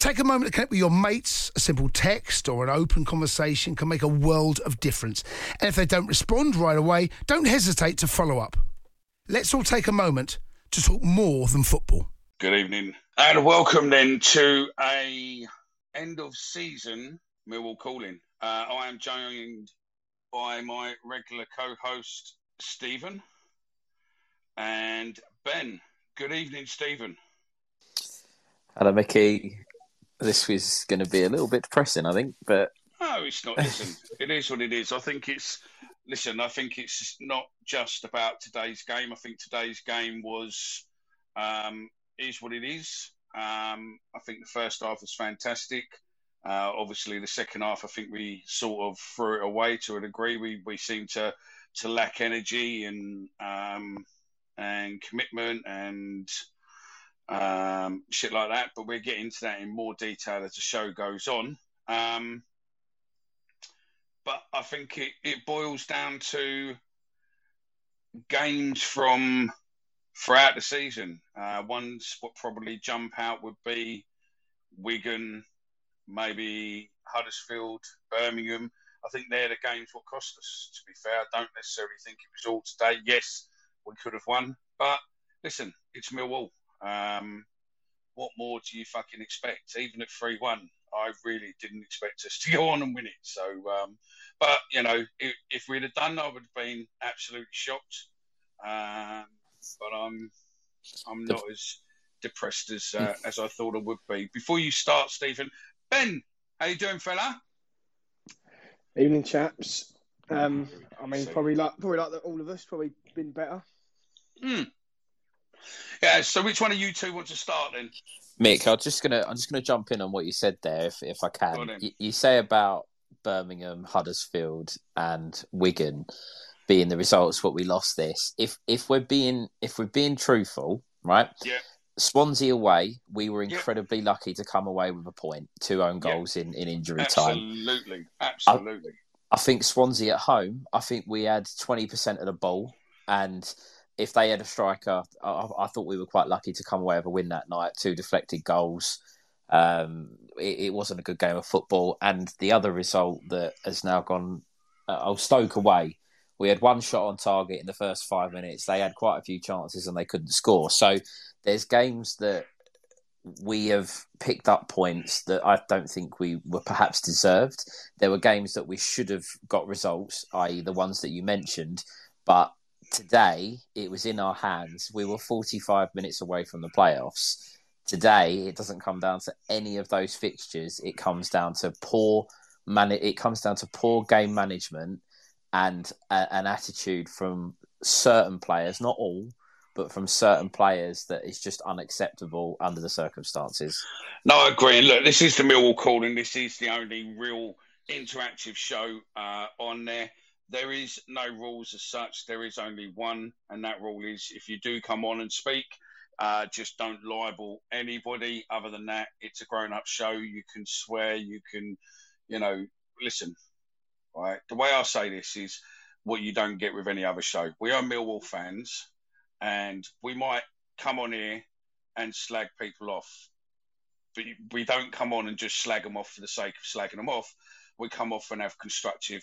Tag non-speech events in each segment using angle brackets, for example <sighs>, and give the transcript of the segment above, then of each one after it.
Take a moment to connect with your mates. A simple text or an open conversation can make a world of difference. And if they don't respond right away, don't hesitate to follow up. Let's all take a moment to talk more than football. Good evening and welcome then to a end of season Millwall calling. Uh, I am joined by my regular co-host Stephen and Ben. Good evening, Stephen. Hello, Mickey this was going to be a little bit depressing, I think. But no, it's not. Listen, <laughs> it is what it is. I think it's. Listen, I think it's not just about today's game. I think today's game was um, is what it is. Um, I think the first half was fantastic. Uh, obviously, the second half, I think we sort of threw it away to a degree. We we seemed to to lack energy and um, and commitment and um, shit like that. But we'll get into that in more detail as the show goes on. Um, but I think it, it boils down to games from throughout the season. Uh, ones what probably jump out would be Wigan, maybe Huddersfield, Birmingham. I think they're the games what cost us. To be fair, I don't necessarily think it was all today. Yes, we could have won, but listen, it's Millwall. Um, what more do you fucking expect? Even at 3 1, I really didn't expect us <laughs> to go on and win it. So, um, but, you know, if, if, we'd have done, I would have been absolutely shocked. Um, but I'm, I'm not as depressed as uh, as I thought I would be. Before you start, Stephen, Ben, how you doing, fella? Evening, chaps. Um, I mean, probably like probably like all of us, probably been better. Hmm. Yeah. So which one of you two want to start then? Mick, I'm just gonna I'm just gonna jump in on what you said there, if if I can. You, you, say about Birmingham, Huddersfield, and Wigan being the results what we lost this. If if we're being if we're being truthful, right? Yeah. Swansea away, we were incredibly yep. lucky to come away with a point, two own goals yep. in, in injury absolutely. time. Absolutely, absolutely. I, I think Swansea at home, I think we had twenty percent of the ball, and if they had a striker, I, I, thought we were quite lucky to come away with a win that night. Two deflected goals. Um, it, it, wasn't a good game of football. And the other result that has now gone, uh, oh, Stoke away. We had one shot on target in the first five minutes. They had quite a few chances and they couldn't score. So there's games that we have picked up points that I don't think we were perhaps deserved. There were games that we should have got results, i.e., the ones that you mentioned, but today it was in our hands. We were 45 minutes away from the playoffs. Today it doesn't come down to any of those fixtures. It comes down to poor man. It comes down to poor game management and a- an attitude from certain players, not all, but from certain players that is just unacceptable under the circumstances. No, I agree. Look, this is the Millwall calling. This is the only real interactive show uh, on there there is no rules as such. There is only one, and that rule is if you do come on and speak, uh, just don't libel anybody. Other than that, it's a grown-up show. You can swear. You can, you know, listen. Right. The way I say this is what you don't get with any other show. We are Millwall fans, and we might come on here and slag people off, but we don't come on and just slag them off for the sake of slagging them off. We come off and have constructive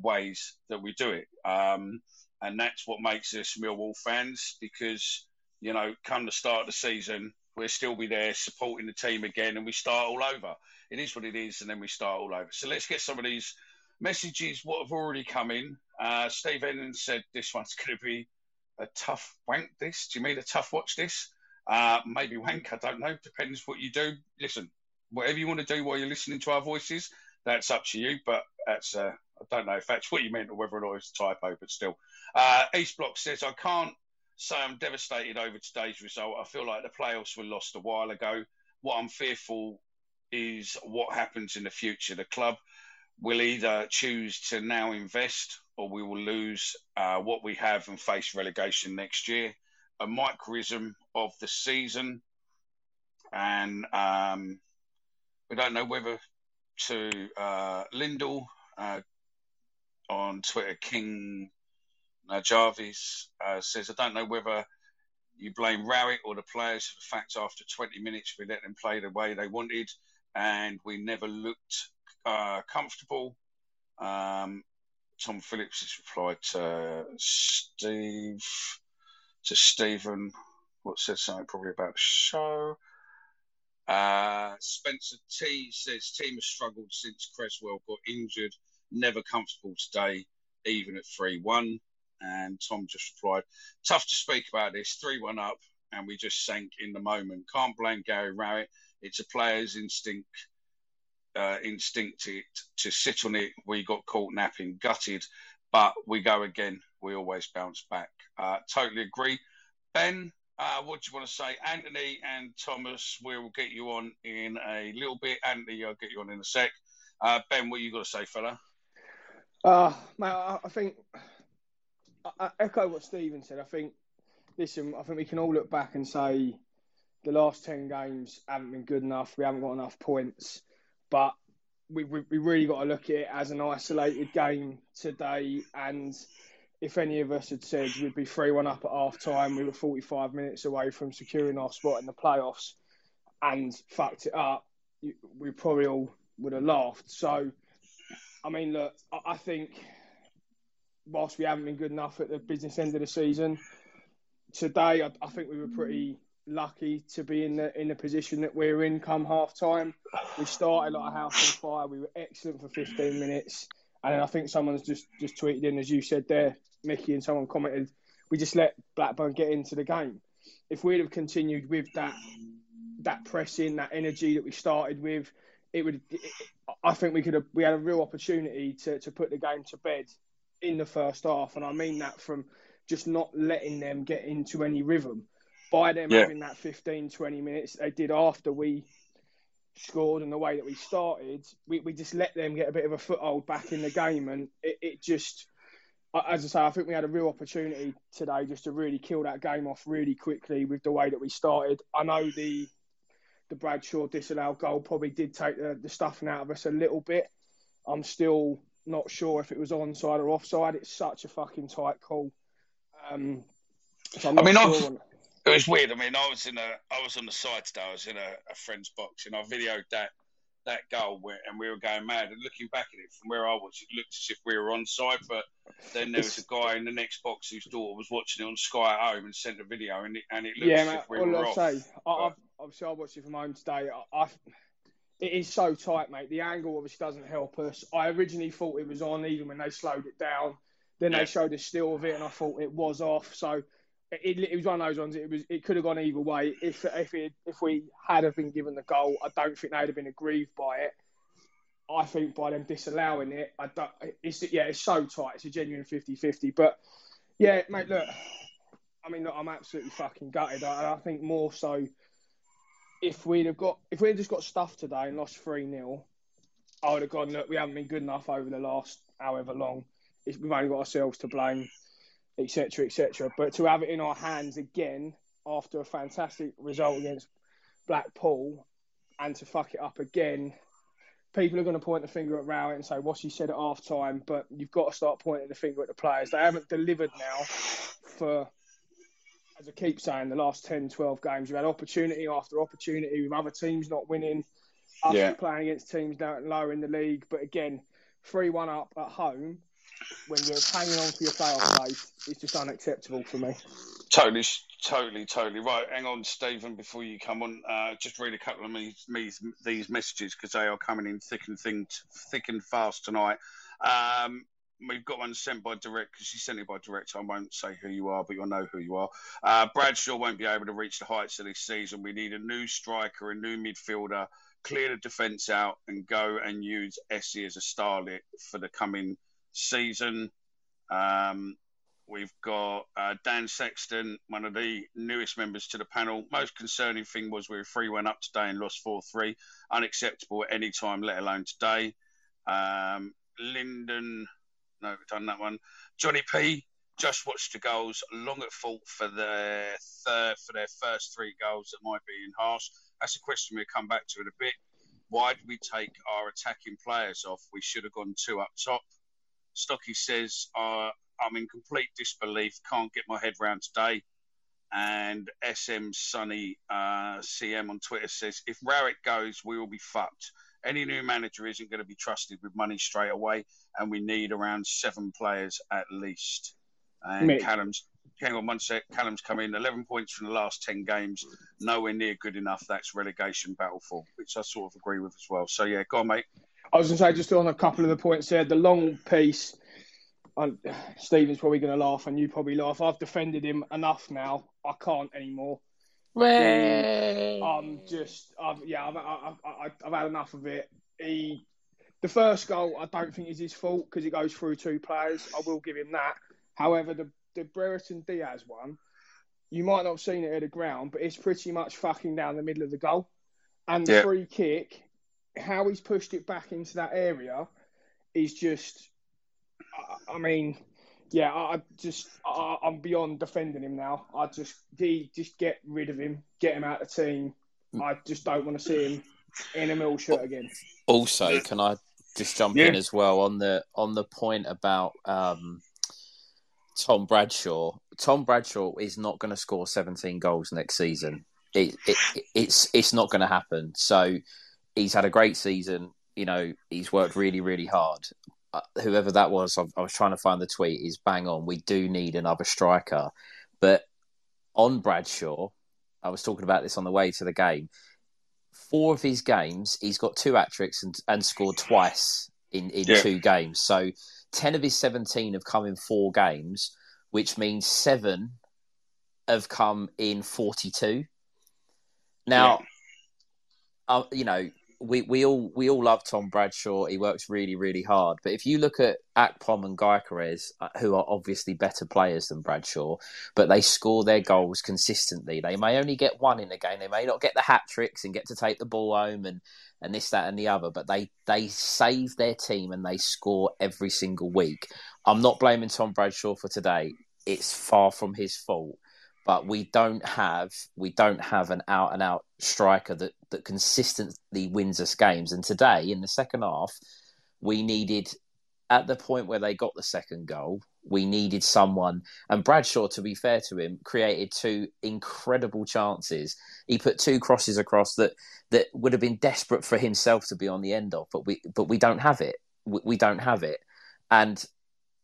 ways that we do it. Um, and that's what makes us Millwall fans because you know, come the start of the season, we'll still be there supporting the team again, and we start all over. It is what it is, and then we start all over. So let's get some of these messages what have already come in. Uh, Steve Evans said this one's <laughs> going to be a tough wank. This do you mean a tough watch? This uh, maybe wank. I don't know. Depends what you do. Listen, whatever you want to do while you're listening to our voices, that's up to you. But that's uh, I don't know if that's what you meant or whether or not it's a typo. But still, uh, East Block says I can't say I'm devastated over today's result. I feel like the playoffs were lost a while ago. What I'm fearful is what happens in the future. The club will either choose to now invest or we will lose uh, what we have and face relegation next year. A microism of the season, and um, we don't know whether to uh, Lindell uh, on Twitter, King Jarvis uh, says, I don't know whether you blame Rowett or the players for the fact after 20 minutes we let them play the way they wanted and we never looked uh, comfortable. Um, Tom Phillips has replied to Steve, to Stephen, what said something probably about the show. Uh, Spencer T says team has struggled since Cresswell got injured. Never comfortable today, even at 3 1. And Tom just replied, Tough to speak about this. 3 1 up, and we just sank in the moment. Can't blame Gary Rowett. It's a player's instinct. Uh, instinct to, to sit on it. We got caught napping, gutted, but we go again. We always bounce back. Uh, totally agree. Ben, uh, what do you want to say? Anthony and Thomas, we'll get you on in a little bit. Anthony, I'll get you on in a sec. Uh, ben, what you got to say, fella? Uh, mate, I, think I echo what Stephen said. I think, listen, I think we can all look back and say the last 10 games haven't been good enough. We haven't got enough points. But we, we, we really got to look at it as an isolated game today. And if any of us had said we'd be 3 1 up at half time, we were 45 minutes away from securing our spot in the playoffs and fucked it up, we probably all would have laughed. So, I mean, look, I think whilst we haven't been good enough at the business end of the season, today I, I think we were pretty lucky to be in the in the position that we're in come half time. We started like a house on fire. We were excellent for 15 minutes, and I think someone's just just tweeted in as you said there, Mickey, and someone commented, we just let Blackburn get into the game. If we'd have continued with that that pressing, that energy that we started with, it would. I think we could have. We had a real opportunity to to put the game to bed in the first half, and I mean that from just not letting them get into any rhythm. By them yeah. having that 15, 20 minutes they did after we scored and the way that we started, we, we just let them get a bit of a foothold back in the game, and it, it just, as I say, I think we had a real opportunity today just to really kill that game off really quickly with the way that we started. I know the the Bradshaw disallowed goal probably did take the, the stuffing out of us a little bit. I'm still not sure if it was onside or offside. It's such a fucking tight call. Um, so i mean, sure it was weird. I mean, I was in a, I was on the side today. I was in a, a friend's box, and I videoed that that goal, where, and we were going mad. And looking back at it from where I was, it looked as if we were onside. But then there was a guy in the next box whose daughter was watching it on Sky at home and sent a video, and it, and it looked yeah, as if we were off. Say, I, I've, obviously, I watched it from home today. I, I it is so tight, mate. The angle obviously doesn't help us. I originally thought it was on, even when they slowed it down. Then yeah. they showed a still of it, and I thought it was off. So it, it, was one of those ones. It was it could have gone either way. If if it, if we had have been given the goal, I don't think they'd have been aggrieved by it. I think by them disallowing it, I don't. It's yeah, it's so tight. It's a genuine 50-50. But yeah, mate, look. I mean, look, I'm absolutely fucking gutted. I, I think more so if we'd have got if we'd just got stuffed today and lost three 0 I would have gone. Look, we haven't been good enough over the last however long. We've only got ourselves to blame, etc., etc. But to have it in our hands again after a fantastic result against Blackpool and to fuck it up again, people are going to point the finger at Rowett and say, "What's he said at half time?" But you've got to start pointing the finger at the players. They haven't delivered now for as I keep saying, the last 10, 12 games, we've had opportunity after opportunity with other teams not winning, us yeah. playing against teams down lower in the league. But again, 3 1 up at home, when you're hanging on for your playoff place, it's just unacceptable for me. Totally, totally, totally right. Hang on, Stephen, before you come on, uh, just read a couple of me, me these messages because they are coming in thick and thin, thick and fast tonight. Um, we've got one sent by direct because she sent it by direct. I won't say who you are, but you'll know who you are. Uh, Bradshaw won't be able to reach the heights of this season. We need a new striker, a new midfielder, clear the defence out, and go and use Essie as a starlet for the coming season. Um, we've got uh, Dan Sexton, one of the newest members to the panel. Most concerning thing was we were 3 1 up today and lost 4 3. Unacceptable at any time, let alone today. Um, Lyndon, no, we've done that one. Johnny P, just watched the goals, long at fault for their third, for their first three goals that might be in harsh. That's a question we'll come back to in a bit. Why did we take our attacking players off? We should have gone two up top. Stocky says, uh, I'm in complete disbelief, can't get my head round today. And SM Sunny uh, CM on Twitter says, if Rowett goes, we will be fucked. Any new manager isn't going to be trusted with money straight away, and we need around seven players at least. And. Callum's, hang on one sec, Callum's come in, 11 points from the last 10 games, nowhere near good enough. That's relegation battle for, which I sort of agree with as well. So, yeah, go on, mate. I was going to say, just on a couple of the points there, the long piece, I'm, Stephen's probably going to laugh, and you probably laugh. I've defended him enough now. I can't anymore. I'm just, I've, yeah, I've, I've, I've, I've had enough of it. He, the first goal, I don't think is his fault because it goes through two players. I will give him that. However, the the Brereton Diaz one, you might not have seen it at the ground, but it's pretty much fucking down the middle of the goal. And the yeah. free kick, how he's pushed it back into that area is just, I, I mean, yeah, I just I, am beyond defending him now. I just he, just get rid of him, get him out of the team. I just don't want to see him in a mill shirt again. Also, can I just jump yeah. in as well on the on the point about um, Tom Bradshaw? Tom Bradshaw is not going to score 17 goals next season. It, it it's it's not going to happen. So he's had a great season. You know, he's worked really, really hard. Uh, whoever that was, I, I was trying to find the tweet. Is bang on. We do need another striker, but on Bradshaw, I was talking about this on the way to the game. Four of his games, he's got two hat tricks and, and scored twice in, in yeah. two games. So 10 of his 17 have come in four games, which means seven have come in 42. Now, yeah. uh, you know, we, we all we all love Tom Bradshaw. He works really really hard. But if you look at Akpom and Gyökeres, uh, who are obviously better players than Bradshaw, but they score their goals consistently. They may only get one in a game. They may not get the hat tricks and get to take the ball home and and this that and the other. But they they save their team and they score every single week. I'm not blaming Tom Bradshaw for today. It's far from his fault but we don't have we don't have an out and out striker that that consistently wins us games. And today in the second half, we needed at the point where they got the second goal, we needed someone. And Bradshaw, to be fair to him, created two incredible chances. He put two crosses across that that would have been desperate for himself to be on the end of, but we but we don't have it. We, we don't have it. And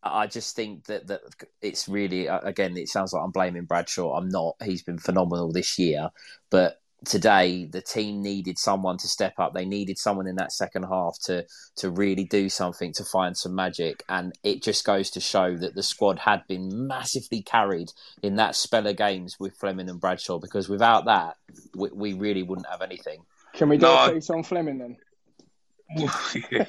I just think that that it's really again. It sounds like I'm blaming Bradshaw. I'm not. He's been phenomenal this year, but today the team needed someone to step up. They needed someone in that second half to to really do something to find some magic. And it just goes to show that the squad had been massively carried in that spell of games with Flemming and Bradshaw. Because without that, we, we really wouldn't have anything. Can we do no, a piece on Flemming then? Yeah,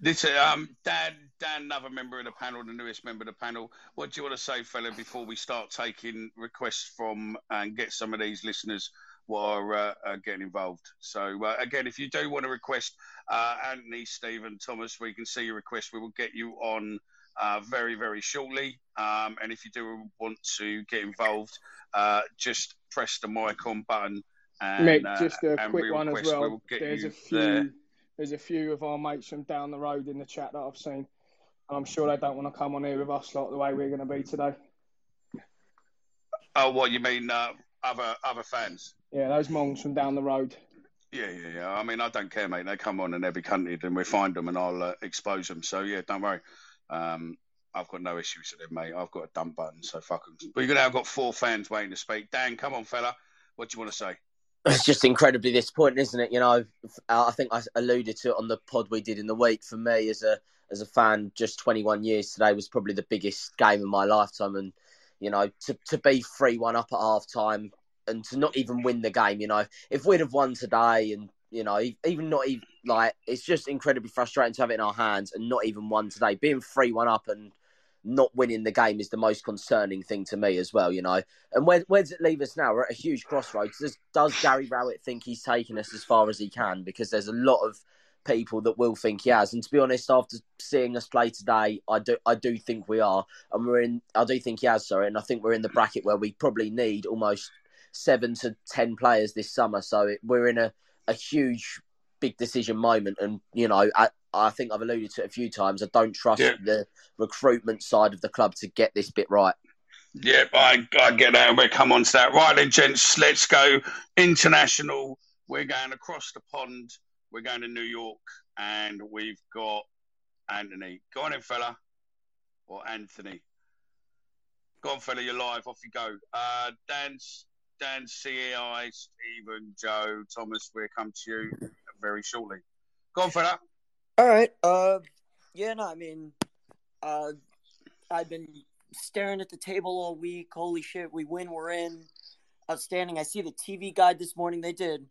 this um, Dan Dan, another member of the panel, the newest member of the panel. What do you want to say, fella, before we start taking requests from and get some of these listeners who are, uh, are getting involved? So, uh, again, if you do want to request uh, Anthony, Stephen, Thomas, we can see your request. We will get you on uh, very, very shortly. Um, and if you do want to get involved, uh, just press the mic on button. And, Mick, uh, just a quick one as well. There's a few. There. There's a few of our mates from down the road in the chat that I've seen And I'm sure they don't want to come on here with us like the way we're going to be today. Oh, what you mean, uh, other other fans? Yeah, those monks from down the road. Yeah, yeah, yeah. I mean, I don't care, mate. They come on and they be cunted, and we find them, and I'll uh, expose them. So yeah, don't worry. Um, I've got no issues with them, mate. I've got a dump button, so fuck them. But you're gonna have got four fans waiting to speak. Dan, come on, fella. What do you want to say? It's just incredibly disappointing, isn't it? You know, I think I alluded to it on the pod we did in the week. For me, as a as a fan, just 21 years today was probably the biggest game of my lifetime, and you know, to to be three one up at half time and to not even win the game. You know, if we'd have won today and you know, even not even like it's just incredibly frustrating to have it in our hands and not even one today. Being three one up and not winning the game is the most concerning thing to me as well. You know, and where where does it leave us now? We're at a huge crossroads. Does, does Gary Rowett think he's taken us as far as he can? Because there's a lot of people that will think he has. And to be honest, after seeing us play today, I do I do think we are, and we're in. I do think he has, sorry, and I think we're in the bracket where we probably need almost seven to ten players this summer. So it, we're in a a huge big decision moment. And, you know, I, I think I've alluded to it a few times. I don't trust yeah. the recruitment side of the club to get this bit right. Yeah, I, I get that. We'll come on to that. Right then, gents, let's go international. We're going across the pond. We're going to New York, and we've got Anthony. Go on in, fella. Or Anthony. Go on, fella. You're live. Off you go. Uh, Dan's Dan, CEI, Stephen, Joe, Thomas, we'll come to you very shortly. Go on that. All right. Uh, yeah, no, I mean, uh, I've been staring at the table all week. Holy shit, we win, we're in. Outstanding. I see the TV guide this morning. They did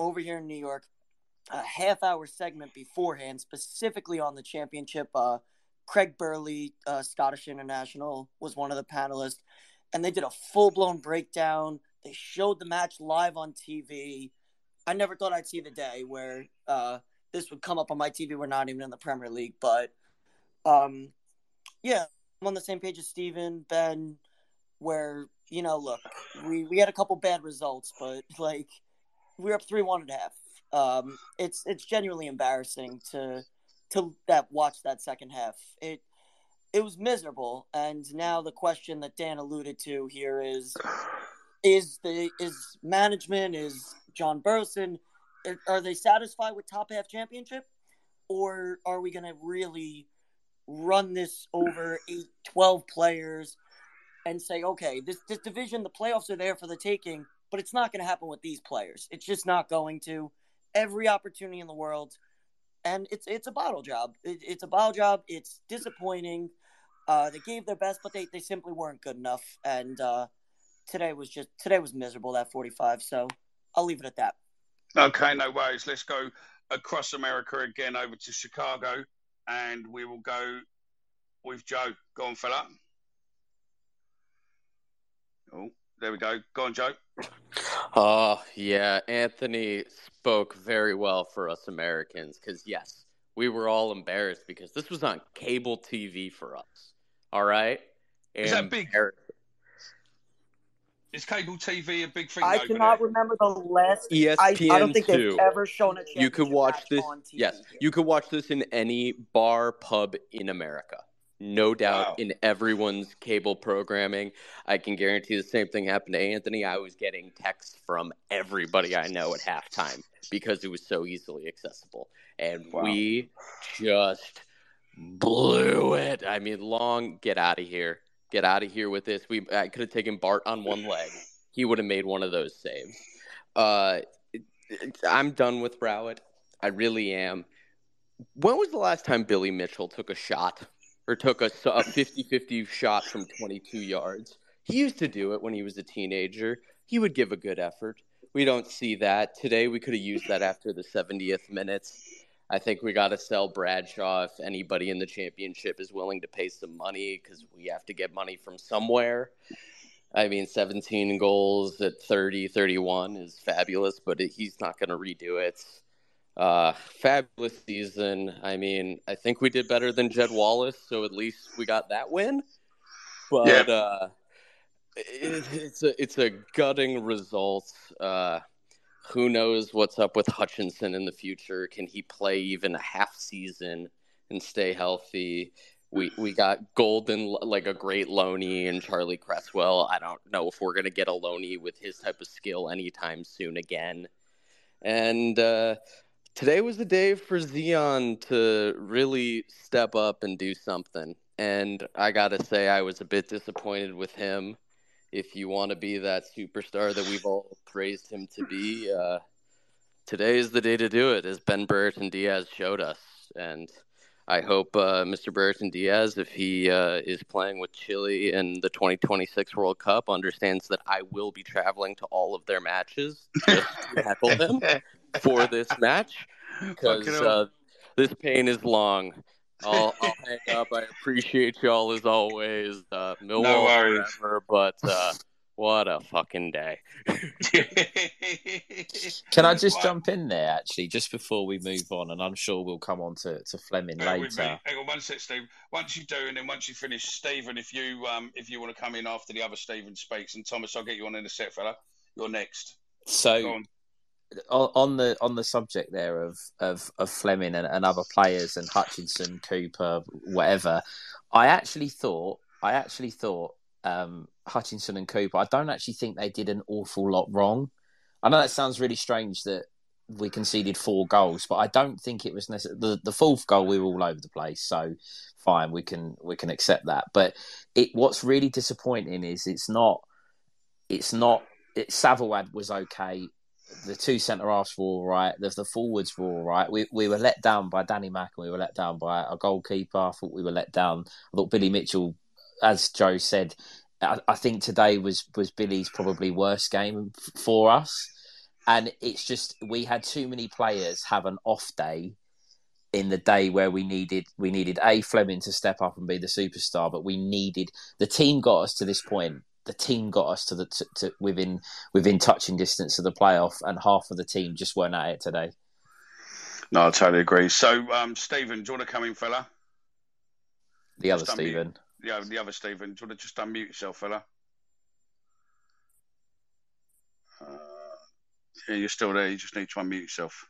over here in New York a half hour segment beforehand, specifically on the championship. Uh, Craig Burley, uh, Scottish international, was one of the panelists, and they did a full blown breakdown they showed the match live on TV. I never thought I'd see the day where uh, this would come up on my TV. We're not even in the Premier League, but um, yeah, I'm on the same page as Steven, Ben, where, you know, look, we, we had a couple bad results, but <laughs> like we are up 3 1 and a half. Um, it's it's genuinely embarrassing to to that watch that second half. It it was miserable, and now the question that Dan alluded to here is is the is management is John Berylson are they satisfied with top half championship? Or are we going to really run this over 8 12 players and say okay this this division the playoffs are there for the taking but it's not going to happen with these players. It's just not going to. Every opportunity in the world. And it's it's a bottle job. It, it's a bottle job. It's disappointing. Uh, they gave their best but they, they simply weren't good enough. And uh, today was just today was miserable that 45 so i'll leave it at that okay no worries. Let's go across america again over to chicago and we will go with joe. Go on fella. Oh there we go. Go on joe. Oh yeah anthony spoke very well for us americans because yes we were all embarrassed because this was on cable tv for us all right? Is that big is cable TV a big thing? I cannot there? remember the last. ESPN I, I don't think they they've ever shown a. You could watch this. Yes, you could watch this in any bar pub in America. No doubt wow. in everyone's cable programming. I can guarantee the same thing happened to Anthony. I was getting texts from everybody I know at halftime because it was so easily accessible. And wow. we just blew it. I mean, long, get out of here get out of here with this. We I could have taken Bart on one leg. He would have made one of those saves. Uh, I'm done with Rowett. I really am. When was the last time Billy Mitchell took a shot or took a, a 50-50 shot from 22 yards? He used to do it when he was a teenager. He would give a good effort. We don't see that today. We could have used that after the 70th minutes. I think we got to sell Bradshaw if anybody in the championship is willing to pay some money because we have to get money from somewhere. I mean, 17 goals at 30, 31 is fabulous, but it, he's not going to redo it. Uh, fabulous season. I mean, I think we did better than Jed Wallace, so at least we got that win. But yeah. uh, it, it's a it's a gutting result. Uh, who knows what's up with Hutchinson in the future? Can he play even a half season and stay healthy? We we got Golden like a great Loney and Charlie Cresswell. I don't know if we're gonna get a Loney with his type of skill anytime soon again. And uh, Today was the day for Zian to really step up and do something. And I got to say, I was a bit disappointed with him. If you want to be that superstar that we've all praised him to be, uh, today is the day to do it, as Ben Brereton Diaz showed us. And I hope uh, Mr. Brereton Diaz, if he uh, is playing with Chile in the 2026 World Cup, understands that I will be traveling to all of their matches just to <laughs> heckle them for this match because uh, this pain is long. I'll, <laughs> I'll hang up. I appreciate y'all as always. Uh, Millwall No worries. forever, but uh, what a fucking day. <laughs> Can I just Right. jump in there actually, just before we move on? And I'm sure we'll come on to, to Flemming Bear with me. later. Hang on one sec, Steve. Once you do, and then once you finish, Stephen, if you um, if you want to come in after the other Stephen speaks, and Thomas, I'll get you on in a sec, fella. You're next. Go So on. the on the subject there of of, of Flemming and, and other players and Hutchinson, Cooper, whatever, I actually thought I actually thought um, Hutchinson and Cooper. I don't actually think they did an awful lot wrong. I know that sounds really strange that we conceded four goals, but I don't think it was necessary. The, the fourth goal we were all over the place, so fine, we can we can accept that. But it what's really disappointing is it's not it's not it, was okay. The two centre halves were all right. The, the forwards were all right. We we were let down by Danny Mack and we were let down by a goalkeeper. I thought we were let down. I thought Billy Mitchell, as Joe said, I, I think today was was Billy's probably worst game for us. And it's just we had too many players have an off day in the day where we needed we needed a Flemming to step up and be the superstar, but we needed the team got us to this point. The team got us to the to, to within within touching distance of the playoff, and half of the team just weren't at it today. No, I totally agree. So, um, Stephen, do you want to come in, fella? The other Just unmute. Stephen, Yeah, the other Stephen. Do you want to just unmute yourself, fella? Uh, yeah, you're still there. You just need to unmute yourself.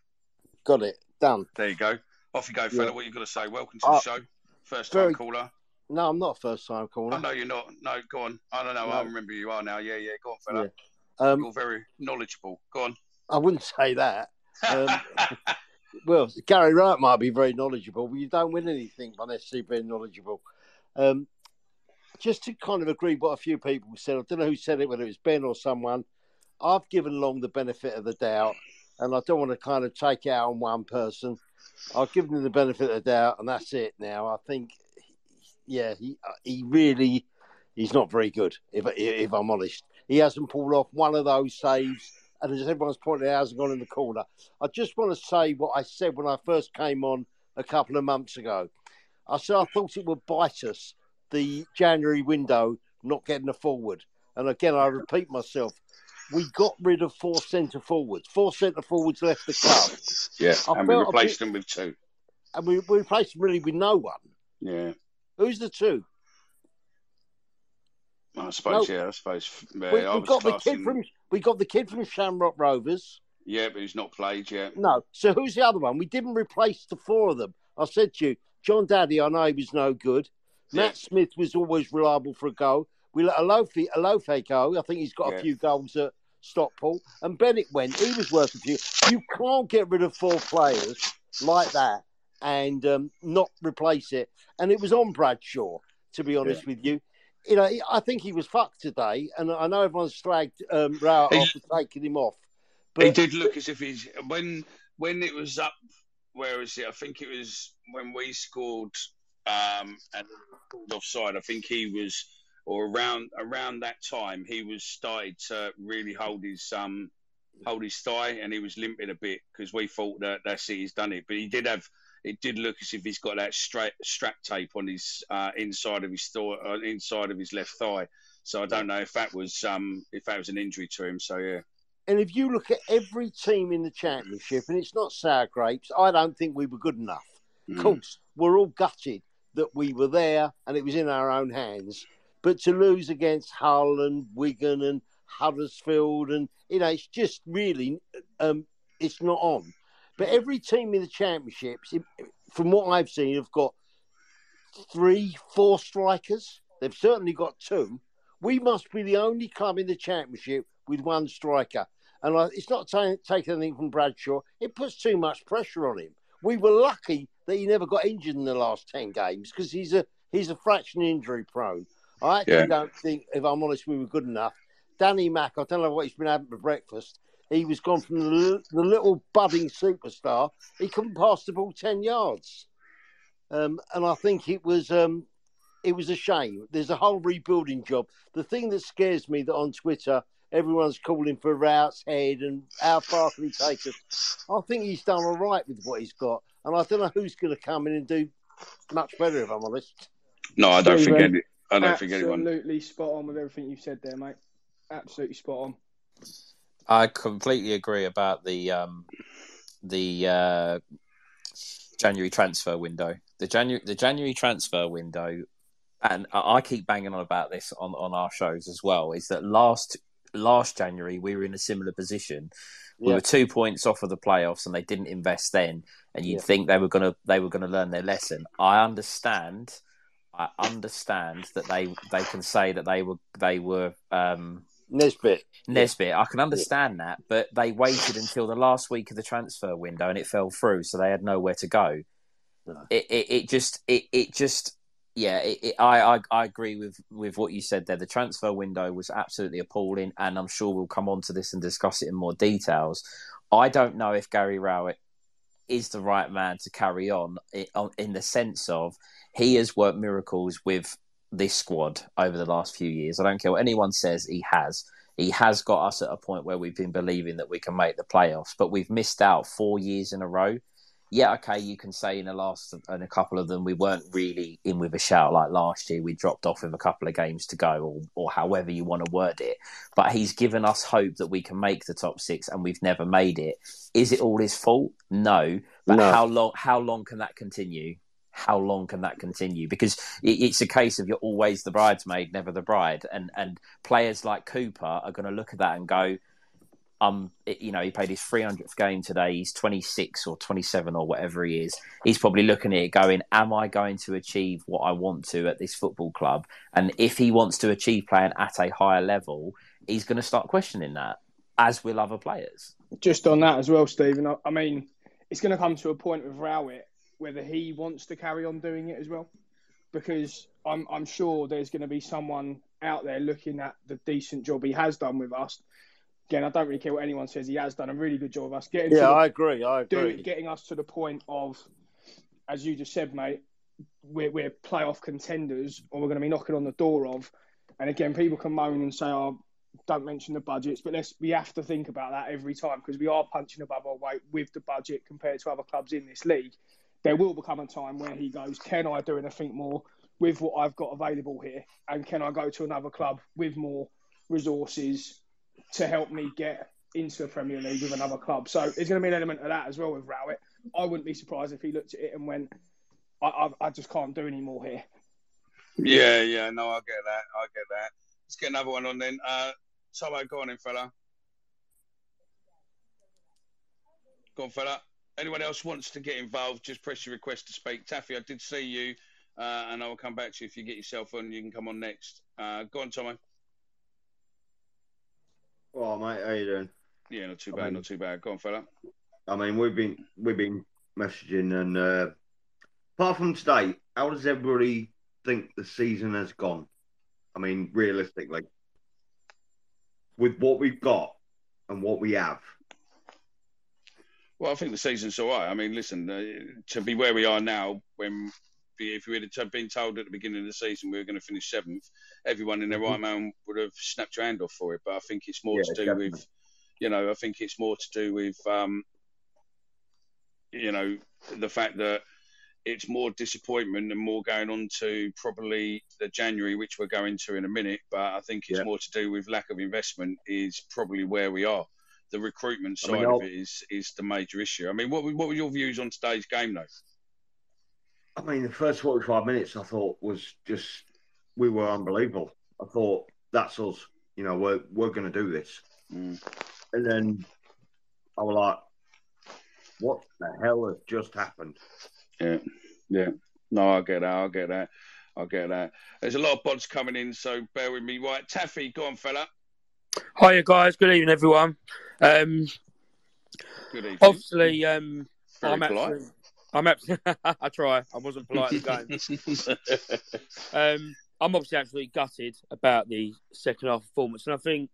Got it done. There you go. Off you go, fella. Yeah. What you got to say? Welcome to the Uh, show. First time very- caller. No, I'm not a first time Oh, caller. no, you're not. No, go on. I don't know. I No. remember you are now. Yeah, yeah. Go on, fella. Um, You're very knowledgeable. Go on. I wouldn't say that. Um, <laughs> well, Gary Rowett might be very knowledgeable, but you don't win anything by necessarily being knowledgeable. Um, just to kind of agree what a few people said, I don't know who said it, whether it was Ben or someone. I've given Long the benefit of the doubt, and I don't want to kind of take it out on one person. I've given him the benefit of the doubt, and that's it. Now I think, yeah, he uh, he really he's not very good. If if I'm honest, he hasn't pulled off one of those saves, and as everyone's pointed out, hasn't gone in the corner. I just want to say what I said when I first came on a couple of months ago. I said I thought it would bite us the January window not getting a forward, and again I repeat myself. We got rid of four centre forwards. Four centre forwards left the club, Yeah, I and we replaced bit- them with two. and we, we replaced them really with no one. Yeah, Who's the two? I suppose. No. Yeah, I suppose. Yeah, uh, we, we've, was got the kid from we got the kid from Shamrock Rovers. Yeah, but he's not played yet. No. So who's the other one? We didn't replace the four of them. I said to you, Jón Daði, I know he was no good. Matt Smith was always reliable for a goal. We let Alofe, Alofe go. I think he's got Yeah. a few goals at Stockport. And Bennett went. He was worth a few. You can't get rid of four players like that and um, not replace it. And it was on Bradshaw, to be honest with you. You know, I think he was fucked today. And I know everyone's slagged um, He- off for taking him off. he did look as if he's when when it was up. Where is it? I think it was when we scored um, and offside. I think he was, or around around that time, he was started to really hold his um hold his thigh, and he was limping a bit because we thought that that's it, he's done it. But he did have. It did look as if he's got that strap strap tape on his uh, inside of his thigh, uh, inside of his left thigh. So I don't know if that was um if that was an injury to him. So yeah. And if you look at every team in the championship, and it's not sour grapes, I don't think we were good enough. Of Mm. course, we're all gutted that we were there and it was in our own hands. But to lose against Hull and Wigan and Huddersfield, and you know, it's just really, um, it's not on. But every team in the championships, from what I've seen, have got three, four strikers. They've certainly got two. We must be the only club in the championship with one striker. And it's not t- taking anything from Bradshaw. It puts too much pressure on him. We were lucky that he never got injured in the last ten games because he's a he's a fraction injury prone. I actually yeah. don't think, if I'm honest, we were good enough. Danny Mack, I don't know what he's been having for breakfast. He was gone from the, the little budding superstar. He couldn't pass the ball ten yards, um, and I think it was um, it was a shame. There's a whole rebuilding job. The thing that scares me that on Twitter everyone's calling for Rowett's head and how far can he take us? I think he's done all right with what he's got, and I don't know who's going to come in and do much better. If I'm honest. No, I don't Stephen, think any. I don't think anyone. Absolutely spot on with everything you said there, mate. Absolutely spot on. I completely agree about the um, the uh, January transfer window. The January the January transfer window, and I keep banging on about this on, on our shows as well. Is that last last January we were in a similar position. We yeah. were two points off of the playoffs, and they didn't invest then. And you'd yeah. think they were gonna they were gonna learn their lesson. I understand. I understand that they they can say that they were they were um, Nisbet. Nisbet. I can understand yeah. that, but they waited until the last week of the transfer window and it fell through, so they had nowhere to go. No. It, it, it just it, it just yeah, it, it, I, I I agree with with what you said there. The transfer window was absolutely appalling, and I'm sure we'll come on to this and discuss it in more details. I don't know if Gary Rowett is the right man to carry on in the sense of he has worked miracles with this squad over the last few years. I don't care what anyone says, he has. He has got us at a point where we've been believing that we can make the playoffs, but we've missed out four years in a row yeah, okay, you can say in the last and a couple of them we weren't really in with a shout like last year. We dropped off with a couple of games to go, or, or however you want to word it. But he's given us hope that we can make the top six, and we've never made it. Is it all his fault? No. But no. how long? How long can that continue? How long can that continue? Because it, it's a case of you're always the bridesmaid, never the bride, and and players like Cooper are going to look at that and go um, you know, he played his 300th game today. He's 26 or 27 or whatever he is. He's probably looking at it going, Am I going to achieve what I want to at this football club? And if he wants to achieve playing at a higher level, he's going to start questioning that, as will other players. Just on that as well, Stephen, I, I mean, it's going to come to a point with Rowett whether he wants to carry on doing it as well. Because I'm, I'm sure there's going to be someone out there looking at the decent job he has done with us again, I don't really care what anyone says. He has done a really good job of us getting. Yeah, the, I agree. I agree. Do, getting us to the point of, as you just said, mate, we're, we're playoff contenders, or we're going to be knocking on the door of. And again, people can moan and say, "Oh, don't mention the budgets," but let's we have to think about that every time because we are punching above our weight with the budget compared to other clubs in this league. There will become a time where he goes, "Can I do anything more with what I've got available here? And can I go to another club with more resources to help me get into the Premier League with another club. So there's going to be an element of that as well with Rowett. I wouldn't be surprised if he looked at it and went, I, I, I just can't do any more here. Yeah, yeah, no, I get that. I get that. Let's get another one on then. Uh, Tomo, go on in, fella. Go on, fella. Anyone else wants to get involved, just press your request to speak. Taffy, I did see you, uh, and I will come back to you if you get yourself on. You can come on next. Uh, go on, Tomo. Oh, mate, how you doing? Yeah, not too bad, I mean, not too bad. Go on, fella. I mean, we've been we've been messaging, and uh, apart from today, how does everybody think the season has gone? I mean, realistically, with what we've got and what we have. Well, I think the season's all right. I mean, listen, uh, to be where we are now, when if we had been told at the beginning of the season we were going to finish seventh, everyone in their mm-hmm. right mind would have snapped your hand off for it. But I think it's more yeah, to do definitely. with, you know, I think it's more to do with, um, you know, the fact that it's more disappointment and more going on to probably the January, which we're going to in a minute. But I think it's yeah. more to do with lack of investment is probably where we are. The recruitment side I mean, of it is is the major issue. I mean, what what were your views on today's game, though? I mean, the first 45 minutes I thought was just, we were unbelievable. I thought, that's us. You know, we're, we're going to do this. Mm. And then I was like, what the hell has just happened? Yeah, yeah. No, I get that. I get that. I get that. There's a lot of pods coming in, so bear with me. Right, Taffy, go on, fella. Hiya, guys. Good evening, everyone. Um, Good evening. obviously, um, Very I'm polite. actually, I'm absolutely, <laughs> I try. I wasn't polite at the game. <laughs> um, I'm obviously absolutely gutted about the second half performance, and I think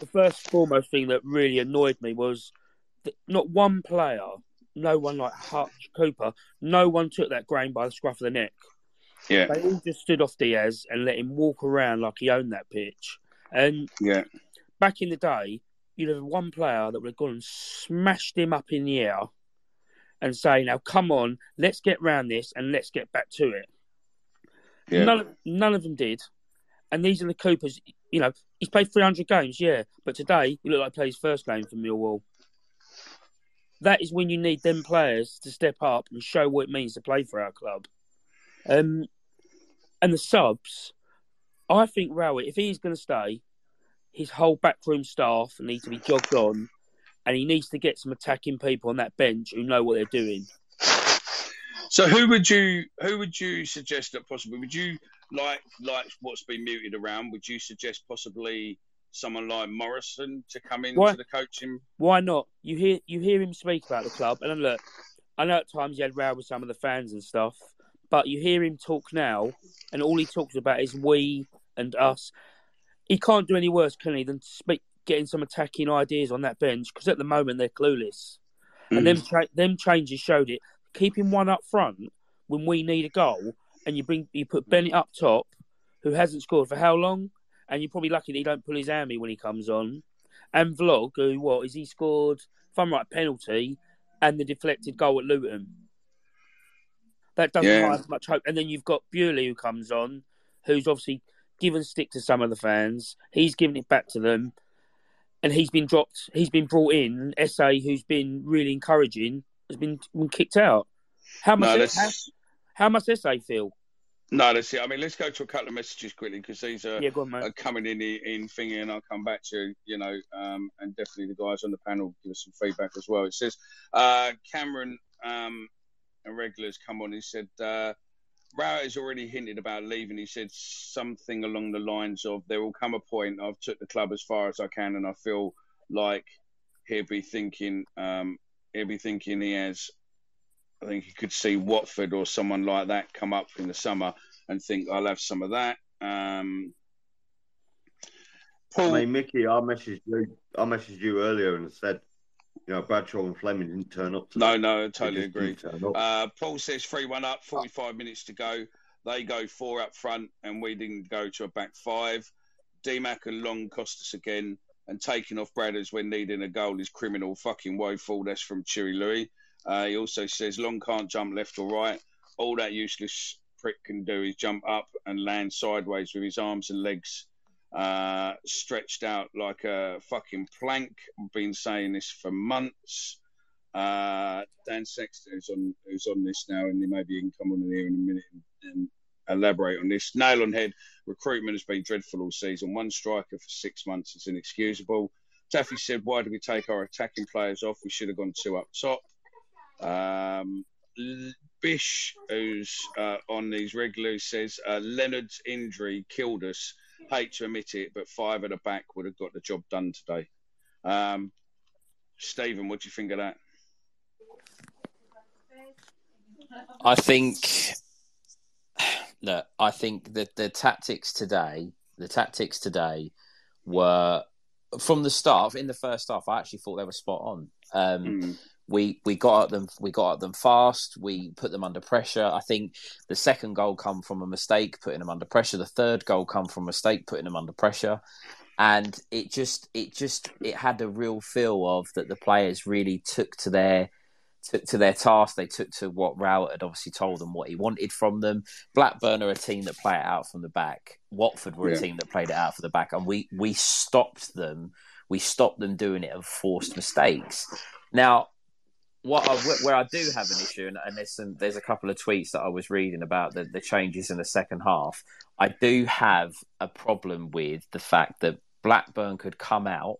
the first foremost thing that really annoyed me was that not one player, no one like Hutch Cooper, no one took that grain by the scruff of the neck. Yeah. They all just stood off Diaz and let him walk around like he owned that pitch. And Yeah. back in the day, you'd have one player that would have gone and smashed him up in the air and say, "Now come on, let's get round this and let's get back to it." Yeah. None, of, none of them did. And these are the Coopers. You know, he's played 300 games, yeah, but today he looked like he played his first game for Millwall. That is when you need them players to step up and show what it means to play for our club. Um, and the subs, I think Rowett, if he's going to stay, his whole backroom staff need to be jogged on, and he needs to get some attacking people on that bench who know what they're doing. So who would you who would you suggest that possibly would you like like what's been muted around? Would you suggest possibly someone like Morison to come into Why- the coaching? Why not? You hear you hear him speak about the club, and look, I know at times he had row with some of the fans and stuff, but you hear him talk now, and all he talks about is we and us. He can't do any worse, can he, than speak, getting some attacking ideas on that bench? Because at the moment they're clueless, and them mm. cha- them changes showed it. Keeping one up front when we need a goal, and you bring you put Bennett up top, who hasn't scored for how long, and you're probably lucky that he don't pull his hammy when he comes on and Vlog, who what is he scored? If I'm right, penalty and the deflected goal at Luton. That doesn't Yeah. have much hope. And then you've got Bewley who comes on, who's obviously given stick to some of the fans. He's given it back to them, and he's been dropped. He's been brought in. Sa, who's been really encouraging, has been, been kicked out. How much? let's- how, how much Sa feel? No, that's it. I mean, let's go to a couple of messages quickly because these are, Yeah, on, are coming in in thingy, and I'll come back to you know, um, and definitely the guys on the panel give us some feedback as well. It says uh, Cameron um, a regular's come on. He said uh, Rowett has already hinted about leaving. He said something along the lines of there will come a point I've took the club as far as I can, and I feel like he'll be thinking um, he'll be thinking he has I think he could see Watford or someone like that come up in the summer and think I'll have some of that. Um, Paul, I mean, Mickey, I messaged you. I messaged you earlier and said, you know, Bradshaw and Flemming didn't turn up. no, no, I totally agree. Uh, Paul says three one up, forty five minutes to go. They go four up front, and we didn't go to a back five. DMAC and Long cost us again, and taking off Bradders when needing a goal is criminal, fucking woeful. That's from Cheery Louis. Uh, he also says Long can't jump left or right. All that useless prick can do is jump up and land sideways with his arms and legs uh, stretched out like a fucking plank. I've been saying this for months. Uh, Dan Sexton, who's on who's on this now, and maybe he can come on in here in a minute and, and elaborate on this. Nail on head. Recruitment has been dreadful all season. One striker for six months is inexcusable. Taffy said, "Why did we take our attacking players off? We should have gone two up top." Um, Bish, who's uh, on these regulars, says uh, Leonard's injury killed us. Hate to admit it, but five at the back would have got the job done today. Um, Stephen, what do you think of that? I think look, I think that the tactics today, the tactics today were from the start. In the first half, I actually thought they were spot on. Um, We we got at them. We got at them fast. We put them under pressure. I think the second goal come from a mistake, putting them under pressure. The third goal come from a mistake, putting them under pressure. And it just, it just, it had a real feel of that the players really took to their took to their task. They took to what Rowett had obviously told them what he wanted from them. Blackburn are a team that play it out from the back. Watford were Yeah. a team that played it out for the back, and we we stopped them. We stopped them doing it of forced mistakes. Now, what I, where I do have an issue, and, and there's some, there's a couple of tweets that I was reading about the, the changes in the second half. I do have a problem with the fact that Blackburn could come out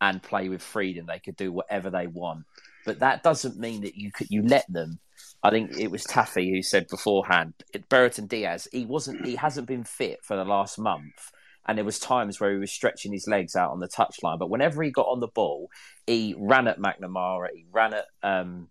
and play with freedom. They could do whatever they want, but that doesn't mean that you could you let them. I think it was Taffy who said beforehand, Brereton Diaz, he wasn't, he hasn't been fit for the last month, and there was times where he was stretching his legs out on the touchline. But whenever he got on the ball, he ran at McNamara, he ran at um,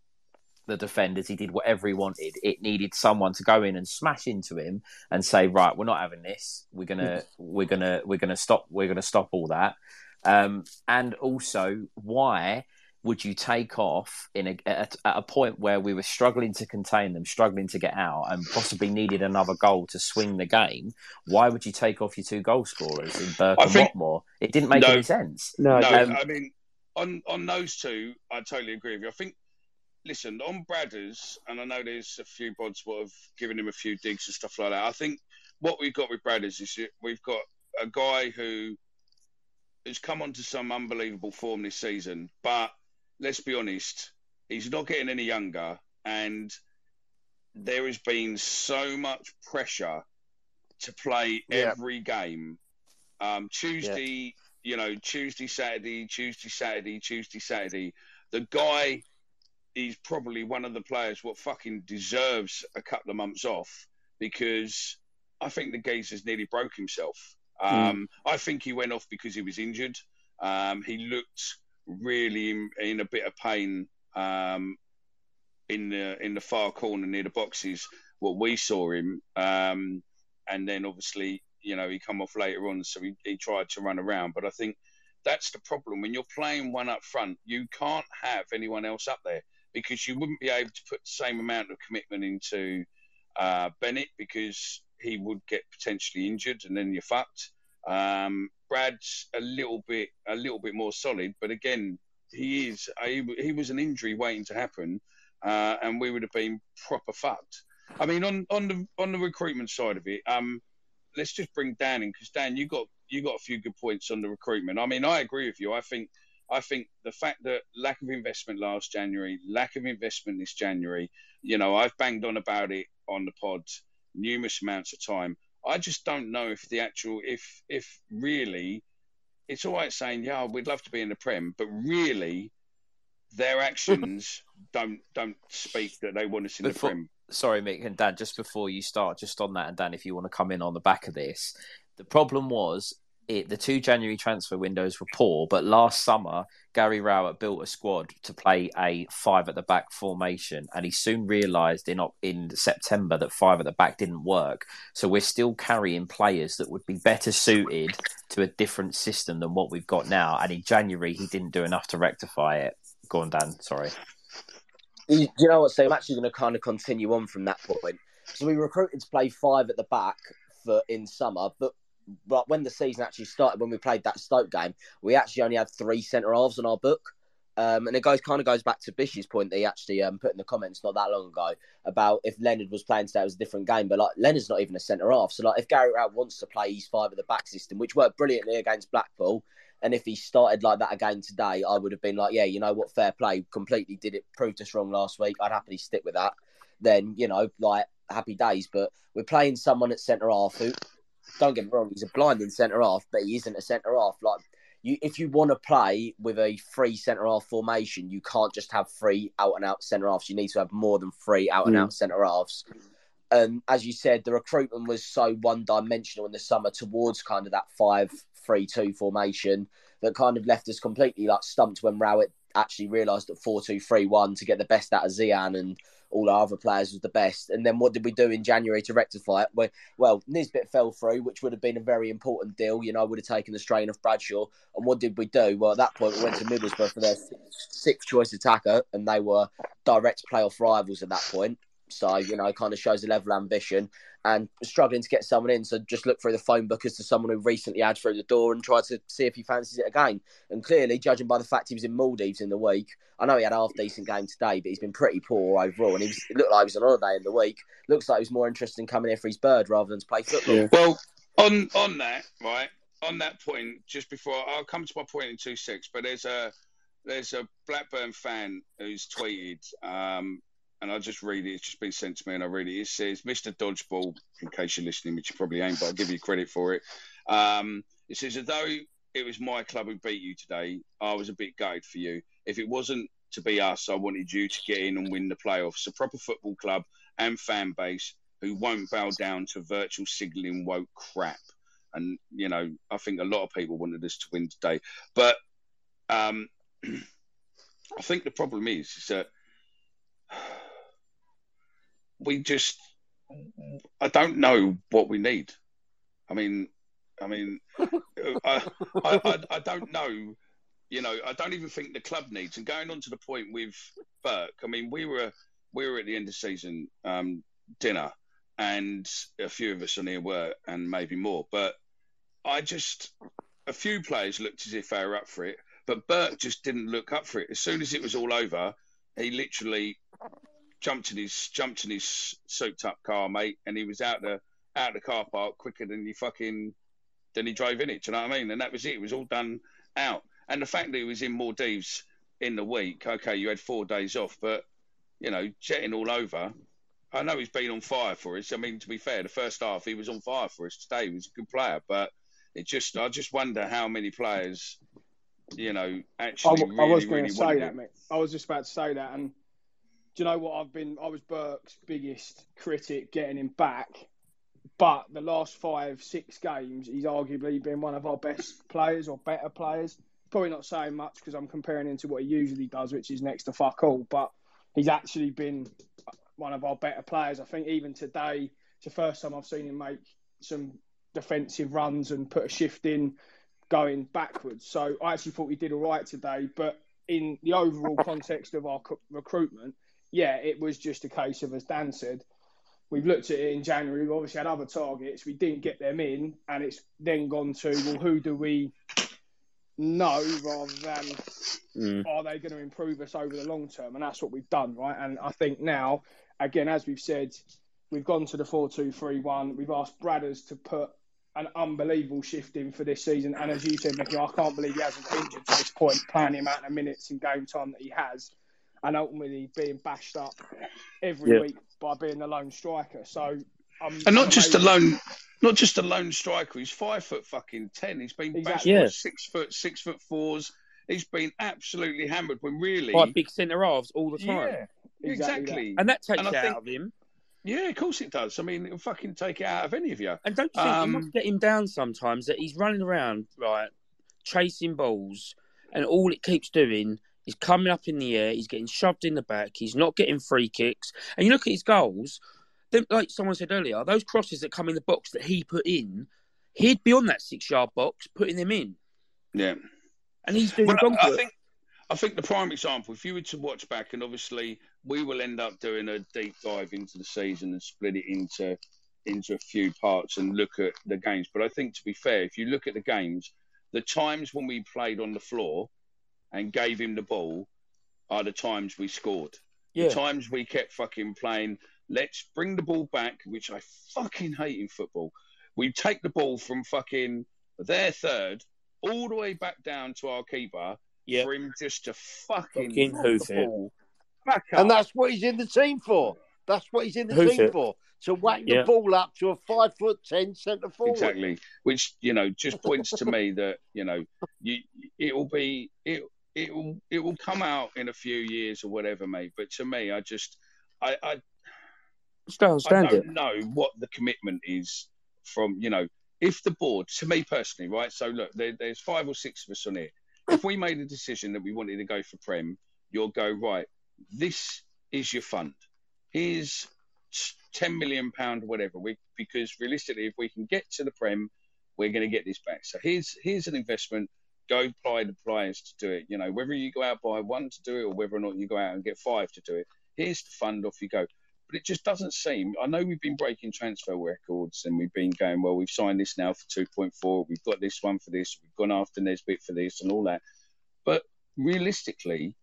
the defenders, he did whatever he wanted. It needed someone to go in and smash into him and say, "Right, we're not having this. We're gonna, we're gonna, we're gonna stop. We're gonna stop all that." Um, and also, why? Would you take off in a, at, at, a point where we were struggling to contain them, struggling to get out, and possibly needed another goal to swing the game? Why would you take off your two goal scorers in Burke I and think, Watmore? It didn't make no, any sense. No, no um, I mean, on on those two, I totally agree with you. I think, listen, on Bradders, and I know there's a few bods what have given him a few digs and stuff like that. I think what we've got with Bradders is we've got a guy who has come onto some unbelievable form this season, but let's be honest, he's not getting any younger, and there has been so much pressure to play yeah. every game. Um, Tuesday, yeah. you know, Tuesday, Saturday, Tuesday, Saturday, Tuesday, Saturday. The guy is probably one of the players what fucking deserves a couple of months off because I think the geezer's nearly broke himself. Hmm. Um, mm. I think he went off because he was injured. Um, he looked really in, in a bit of pain um, in the in the far corner near the boxes. What we saw him, um, and then obviously you know he come off later on, so he, he tried to run around. But I think that's the problem when you're playing one up front. You can't have anyone else up there because you wouldn't be able to put the same amount of commitment into uh, Bennett because he would get potentially injured, and then you're fucked. Um, Brad's a little bit a little bit more solid, but again, he is he, he was an injury waiting to happen, uh, and we would have been proper fucked. I mean, on on the on the recruitment side of it, um, let's just bring Dan in because Dan, you got you got a few good points on the recruitment. I mean, I agree with you. I think I think the fact that lack of investment last January, lack of investment this January, you know, I've banged on about it on the pod numerous amounts of time. I just don't know if the actual if if really it's all right saying yeah we'd love to be in the prem, but really their actions <laughs> don't don't speak that they want us in before, the prem. Sorry, Mick and Dan. Just before you start, just on that, and Dan, if you want to come in on the back of this, the problem was it, the two January transfer windows were poor, but last summer Gary Rowett built a squad to play a five at the back formation, and he soon realised in in September that five at the back didn't work. So we're still carrying players that would be better suited to a different system than what we've got now. And in January, he didn't do enough to rectify it. Go on, Dan. Sorry. Do you know what? So I'm actually going to kind of continue on from that point. So we recruited to play five at the back for in summer, but but when the season actually started, when we played that Stoke game, we actually only had three centre halves on our book. Um, and it goes kind of goes back to Bish's point that he actually um, put in the comments not that long ago about if Leonard was playing today, it was a different game. But like Leonard's not even a centre half, so like if Gary Rowett wants to play his five at the back system, which worked brilliantly against Blackpool, and if he started like that again today, I would have been like, yeah, you know what, fair play. Completely did it, proved us wrong last week. I'd happily stick with that. Then you know, like happy days. But we're playing someone at centre half who don't get me wrong, he's a blinding centre half, but he isn't a centre half. Like you, if you want to play with a free centre half formation, you can't just have three out and out centre halves. You need to have more than three out and out mm. centre halves. And as you said, the recruitment was so one dimensional in the summer towards kind of that five three two formation that kind of left us completely like stumped when Rowett actually realised that four two three one to get the best out of Zian and all our other players was the best. And then what did we do in January to rectify it? Well, well, Nisbet fell through, which would have been a very important deal. You know, would have taken the strain of Bradshaw. And what did we do? Well, at that point, we went to Middlesbrough for their sixth choice attacker, and they were direct playoff rivals at that point. So, you know, kind of shows a level of ambition and struggling to get someone in. So just look through the phone book as to someone who recently had through the door and try to see if he fancies it again. And clearly, judging by the fact he was in Maldives in the week, I know he had a half decent game today, but he's been pretty poor overall. And he was, it looked like he was on holiday in the week. Looks like he was more interested in coming here for his bird rather than to play football. Yeah. Well, on on that, right, on that point, just before I'll come to my point in two six, but there's a there's a Blackburn fan who's tweeted um, and I just read it. It's just been sent to me, and I read it. It says, "Mr. Dodgeball." In case you're listening, which you probably ain't, but I'll give you credit for it. Um, it says, "Although it was my club who beat you today, I was a bit gutted for you. If it wasn't to be us, I wanted you to get in and win the playoffs. A proper football club and fan base who won't bow down to virtual signalling woke crap." and you know, I think a lot of people wanted us to win today. But um, <clears throat> I think the problem is, is that we just I don't know what we need. I mean, I mean, I, I, I, don't know. You know, I don't even think the club needs. And going on to the point with Burke, I mean, we were we were at the end of season um, dinner, and a few of us on here were, and maybe more. But I just a few players looked as if they were up for it, but Burke just didn't look up for it. As soon as it was all over, he literally jumped in his jumped in his soaked up car, mate, and he was out the out the car park quicker than he fucking than he drove in it. Do you know what I mean? And that was it. It was all done out. And the fact that he was in Maldives in the week, okay, you had four days off, but you know, jetting all over. I know he's been on fire for us. I mean, to be fair, the first half he was on fire for us today. He was a good player, but it just I just wonder how many players, you know, actually. I, really, I was going really to say that, mate. I was just about to say that, and do you know what? I've been I was Burke's biggest critic getting him back, but the last five six games he's arguably been one of our best players or better players. Probably not saying much because I'm comparing him to what he usually does, which is next to fuck all. But he's actually been one of our better players. I think even today, it's the first time I've seen him make some defensive runs and put a shift in going backwards. So I actually thought he did all right today. But in the overall context of our recruitment, yeah, it was just a case of, as Dan said, we've looked at it in January. We've obviously had other targets. We didn't get them in, and it's then gone to well, who do we know rather than mm. are they going to improve us over the long term? And that's what we've done, right? And I think now, again, as we've said, we've gone to the four-two-three-one. We've asked Bradders to put an unbelievable shift in for this season. And as you said, Mickey, I can't believe he hasn't injured to this point, playing the amount of minutes and game time that he has and ultimately being bashed up every yeah. week by being the lone striker. So, um, and not just a lone, not just a lone striker. He's five foot fucking ten. He's been exactly. bashed yeah. by six foot, six foot fours. He's been absolutely hammered when really like big centre halves all the time. Yeah, exactly. exactly. And that takes and it out think, of him. Yeah, of course it does. I mean, it'll fucking take it out of any of you. And don't you think um, you must get him down sometimes that he's running around right, chasing balls, and all it keeps doing He's coming up in the air. He's getting shoved in the back. He's not getting free kicks. And you look at his goals. Then, like someone said earlier, those crosses that come in the box that he put in, he'd be on that six-yard box putting them in. Yeah, and he's doing. Well, I, I think. I think the prime example, if you were to watch back, and obviously we will end up doing a deep dive into the season and split it into into a few parts and look at the games. But I think to be fair, if you look at the games, the times when we played on the floor, and gave him the ball are the times we scored. Yeah. The times we kept fucking playing, let's bring the ball back, which I fucking hate in football. We take the ball from fucking their third all the way back down to our keeper yeah. for him just to fucking, fucking hoof the ball back up. And that's what he's in the team for. That's what he's in the Who's team it? for. To whack yeah. the ball up to a five foot ten centre forward. Exactly. Which, you know, just points to me that, you know, you it'll be it it will it will come out in a few years or whatever, mate. But to me, I just I I, don't I don't it. know what the commitment is from you know if the board to me personally, right? So look, there, there's five or six of us on here. If we made a decision that we wanted to go for Prem, you'll go right. This is your fund. Here's ten million pound, whatever. We because realistically, if we can get to the Prem, we're going to get this back. So here's here's an investment go apply the players to do it. You know, whether you go out by one to do it or whether or not you go out and get five to do it, here's the fund, off you go. But it just doesn't seem. I know we've been breaking transfer records and we've been going, well, we've signed this now for 2.4, we've got this one for this, we've gone after Nisbet for this and all that. But realistically,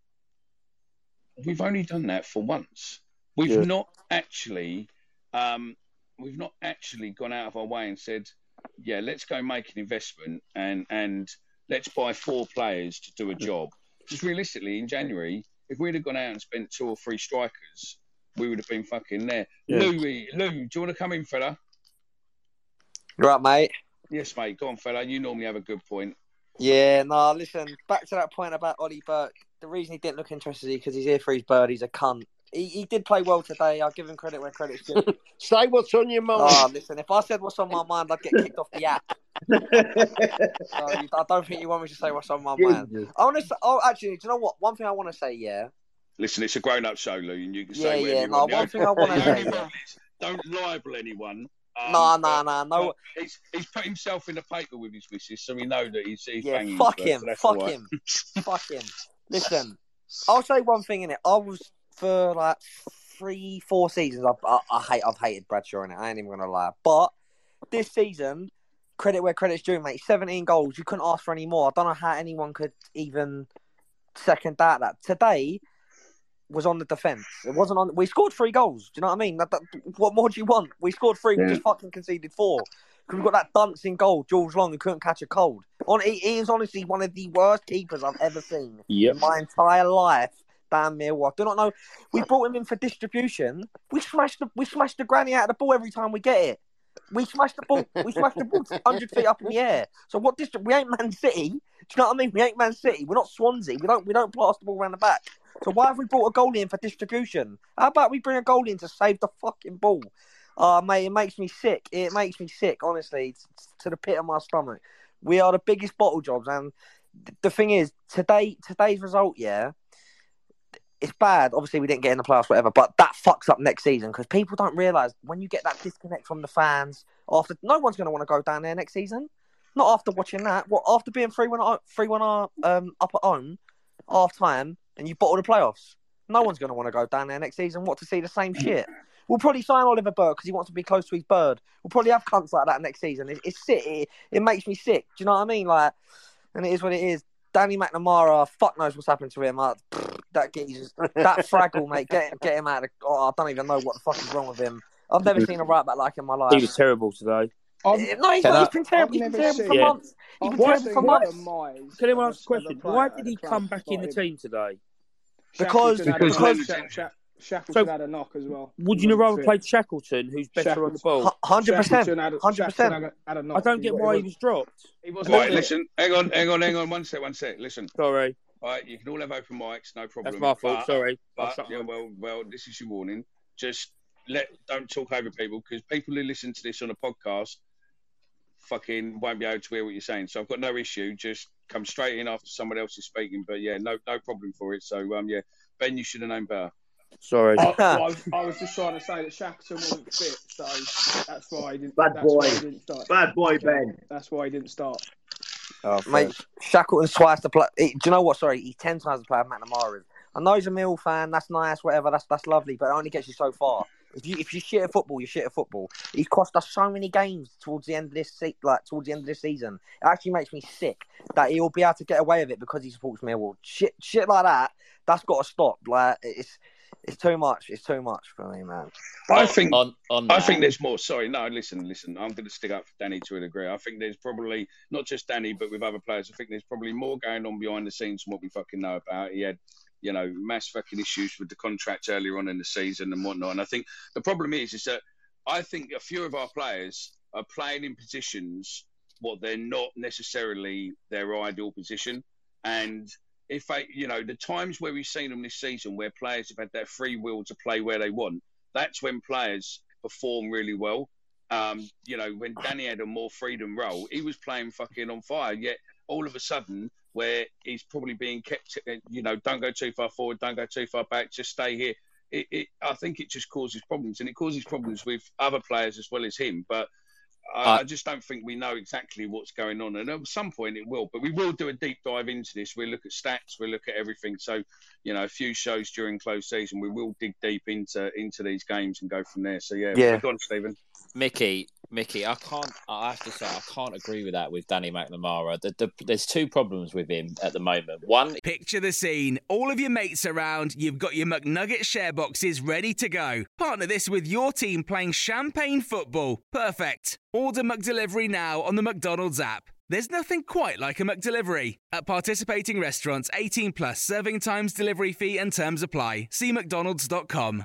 we've only done that for once. We've yeah. not actually, um, we've not actually gone out of our way and said, yeah, let's go make an investment and and let's buy four players to do a mm. job. Just realistically, in January, if we'd have gone out and spent two or three strikers, we would have been fucking there. Yeah. Louis, Lou, do you want to come in, fella? Right, mate. Yes, mate. Go on, fella. You normally have a good point. Yeah, no, listen, back to that point about Ollie Burke. The reason he didn't look interested is because he's here for his bird. He's a cunt. He, he did play well today. I'll give him credit where credit's due. <laughs> Say what's on your mind. Oh, listen, if I said what's on my mind, I'd get kicked off the app. <laughs> so I don't think you want me to say what's on my mind. Jesus. I want to. Oh, actually, do you know what? One thing I want to say, yeah. Listen, it's a grown-up show, Lou, and you can Yeah, say whatever yeah, you no, want. The one only- thing I wanna the only say, rule is Don't libel anyone. um, No, no, no, no. He's, he's put himself in the paper with his wishes, so we know that he's, he's Yeah, banging fuck him, so fuck all right. him, fuck him. <laughs> Listen, I'll say one thing in it. I was for like three, four seasons. I, I, I hate, I've hated Bradshaw in it. I ain't even gonna lie. But this season, credit where credit's due, mate. Seventeen goals. You couldn't ask for any more. I don't know how anyone could even second that. That today was on the defence. It wasn't on. We scored three goals. Do you know what I mean? That, that, what more do you want? We scored three. We just fucking conceded four. 'Cause We've got that dancing goal, George Long, who couldn't catch a cold. On, he, he is honestly one of the worst keepers I've ever seen Yep. in my entire life. Dan Millwall. I do not know. We brought him in for distribution. We smashed the we smashed the granny out of the ball every time we get it. We smashed the ball. We smashed the ball <laughs> hundred feet up in the air. So what district? We ain't Man City. Do you know what I mean? We ain't Man City. We're not Swansea. We don't we don't blast the ball around the back. So why have we brought a goalie in for distribution? How about we bring a goalie in to save the fucking ball? Oh, mate, it makes me sick. It makes me sick, honestly, to the pit of my stomach. We are the biggest bottle jobs, and th- the thing is, today today's result, yeah, it's bad. Obviously, we didn't get in the playoffs, whatever, but that fucks up next season because people don't realise when you get that disconnect from the fans. After no one's going to want to go down there next season. Not after watching that. What after being three one three one um up at home, half time, and you bottle the playoffs. No one's going to want to go down there next season. What to see the same shit. We'll probably sign Oliver Burke because he wants to be close to his bird. We'll probably have cunts like that next season. It, it's sick. It, it makes me sick. Do you know what I mean? Like, and it is what it is. Danny McNamara, fuck knows what's happened to him. Like, that geezer's, that Fraggle, mate, get get him out of. Oh, I don't even know what the fuck is wrong with him. I've never seen a right back like in my life. He was terrible today. Eh, no, he's, not, I- he's been terrible. He's been terrible for months. He's been terrible for months. Can anyone ask a question? Why did he come back in the team today? Because Shackleton had a- because Sha- Sha- Shackleton had a knock as well. Would you rather play Shackleton, who's better on the ball? Hundred percent, Shackleton had a- hundred percent. had a- had a knock. I don't get why he was- was dropped. He was Right, listen, hang on, hang on, hang on, one sec, one sec. Listen. Sorry. All right, you can all have open mics, no problem. That's my fault, But- sorry. But yeah, well, well, this is your warning. Just let don't talk over people because people who listen to this on a podcast fucking won't be able to hear what you're saying. So I've got no issue. Just come straight in after someone else is speaking. But yeah, no, no problem for it. So um, yeah, Ben, you should have known better. Sorry. <laughs> I, I, was, I was just trying to say that Shackleton wasn't fit, so that's why he didn't. Bad boy. he didn't start. Bad boy, Ben. That's why he didn't start. Oh, Mate, Shackleton's twice the player. Do you know what? Sorry, he's ten times the player McNamara is. I know he's a Mill fan. That's nice, whatever. That's that's lovely, but it only gets you so far. If you if you shit at football, you shit at football. He's cost us so many games towards the end of this se- like towards the end of this season. It actually makes me sick that he'll be able to get away with it because he supports Millwall. Shit, shit like that. That's got to stop. Like it's it's too much. It's too much for me, man. I think on, on I think there's more. Sorry, no, listen, listen. I'm going to stick up for Danny to a degree. I think there's probably not just Danny, but with other players. I think there's probably more going on behind the scenes than what we fucking know about. He had, you know, mass fucking issues with the contract earlier on in the season and whatnot. And I think the problem is, is that I think a few of our players are playing in positions what they're not necessarily their ideal position, and if they, you know, the times where we've seen them this season where players have had that free will to play where they want, that's when players perform really well. Um, you know, when Danny had a more freedom role, he was playing fucking on fire. Yet all of a sudden, where he's probably being kept, uh, you know, don't go too far forward, don't go too far back, just stay here. It, it, I think it just causes problems, and it causes problems with other players as well as him. But I, Uh, I just don't think we know exactly what's going on, and at some point it will. But we will do a deep dive into this. We'll look at stats, we'll look at everything. So, you know, a few shows during close season, we will dig deep into into these games and go from there. So yeah, Yeah. go on, Stephen. Mickey, Mickey, I can't. I have to say, I can't agree with that with Danny McNamara. The, the, there's two problems with him at the moment. One, Picture the scene. All of your mates around, you've got your McNugget share boxes ready to go. Partner this with your team playing champagne football. Perfect. Order McDelivery now on the McDonald's app. There's nothing quite like a McDelivery. At participating restaurants, 18 plus serving times, delivery fee, and terms apply. See McDonald's.com.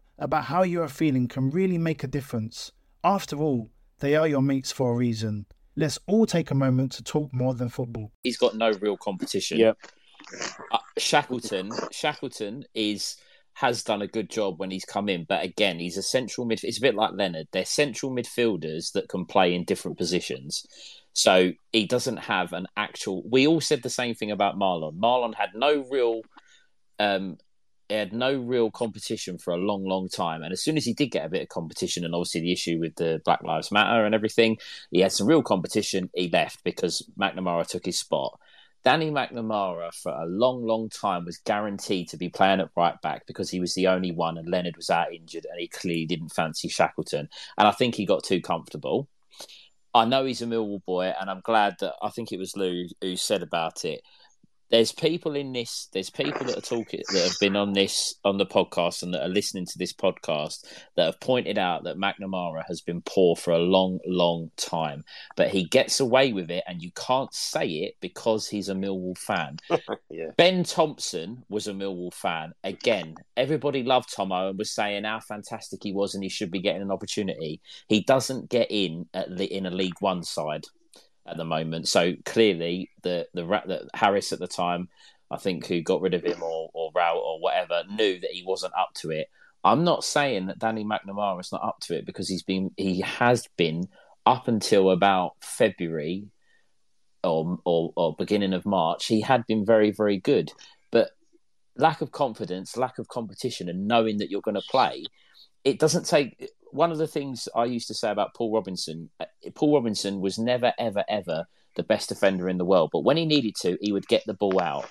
about how you are feeling can really make a difference. After all, they are your mates for a reason. Let's all take a moment to talk more than football. He's got no real competition. Yep. Uh, Shackleton, Shackleton is has done a good job when he's come in, but again, he's a central mid. It's a bit like Leonard. They're central midfielders that can play in different positions. So he doesn't have an actual. We all said the same thing about Marlon. Marlon had no real, um, had no real competition for a long, long time. And as soon as he did get a bit of competition, and obviously the issue with the Black Lives Matter and everything, he had some real competition. He left because McNamara took his spot. Danny McNamara for a long, long time was guaranteed to be playing at right back because he was the only one, and Leonard was out injured, and he clearly didn't fancy Shackleton. And I think he got too comfortable. I know he's a Millwall boy, and I'm glad that I think it was Lou who said about it there's people in this there's people that are talking that have been on this on the podcast and that are listening to this podcast that have pointed out that McNamara has been poor for a long long time but he gets away with it and you can't say it because he's a Millwall fan. <laughs> Yeah. Ben Thompson was a Millwall fan. Again everybody loved Tomo and was saying how fantastic he was and he should be getting an opportunity. He doesn't get in at the, in a League 1 side at the moment. So clearly, the the that Harris at the time, I think, who got rid of him or or Rowett or whatever, knew that he wasn't up to it. I'm not saying that Danny McNamara is not up to it because he's been he has been up until about February or, or or beginning of March. He had been very very good, but lack of confidence, lack of competition, and knowing that you're going to play, it doesn't take one of the things I used to say about Paul Robinson, uh, Paul Robinson was never, ever, ever the best defender in the world. But when he needed to, he would get the ball out.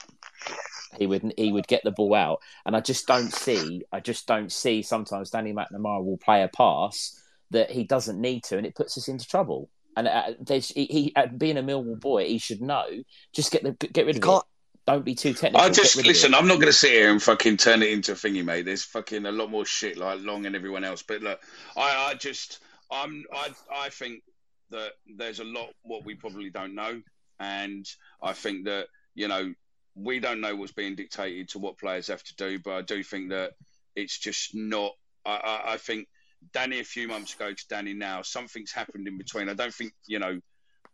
He would he would get the ball out, and I just don't see. I just don't see. Sometimes Danny McNamara will play a pass that he doesn't need to, and it puts us into trouble. And uh, he, he uh, being a Millwall boy, he should know. Just get the get rid of it. Don't be too technical. I just listen. I'm not going to sit here and fucking turn it into a thingy, mate. There's fucking a lot more shit like Long and everyone else. But look, I, I just, I'm, I, I think that there's a lot what we probably don't know, and I think that you know we don't know what's being dictated to what players have to do. But I do think that it's just not. I, I, I think Danny a few months ago to Danny now, something's happened in between. I don't think you know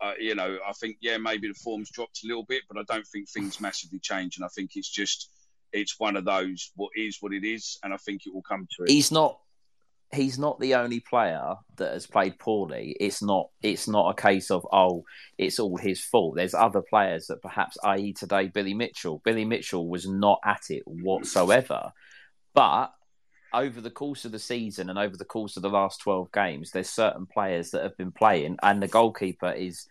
uh, you know, I think yeah, maybe the form's dropped a little bit, but I don't think things massively change. And I think it's just it's one of those what is what it is, and I think it will come to it. He's not. He's not the only player that has played poorly. It's not. It's not a case of oh, it's all his fault. There's other players that perhaps, i.e., today, Billy Mitchell. Billy Mitchell was not at it whatsoever, but over the course of the season and over the course of the last 12 games, there's certain players that have been playing, and the goalkeeper is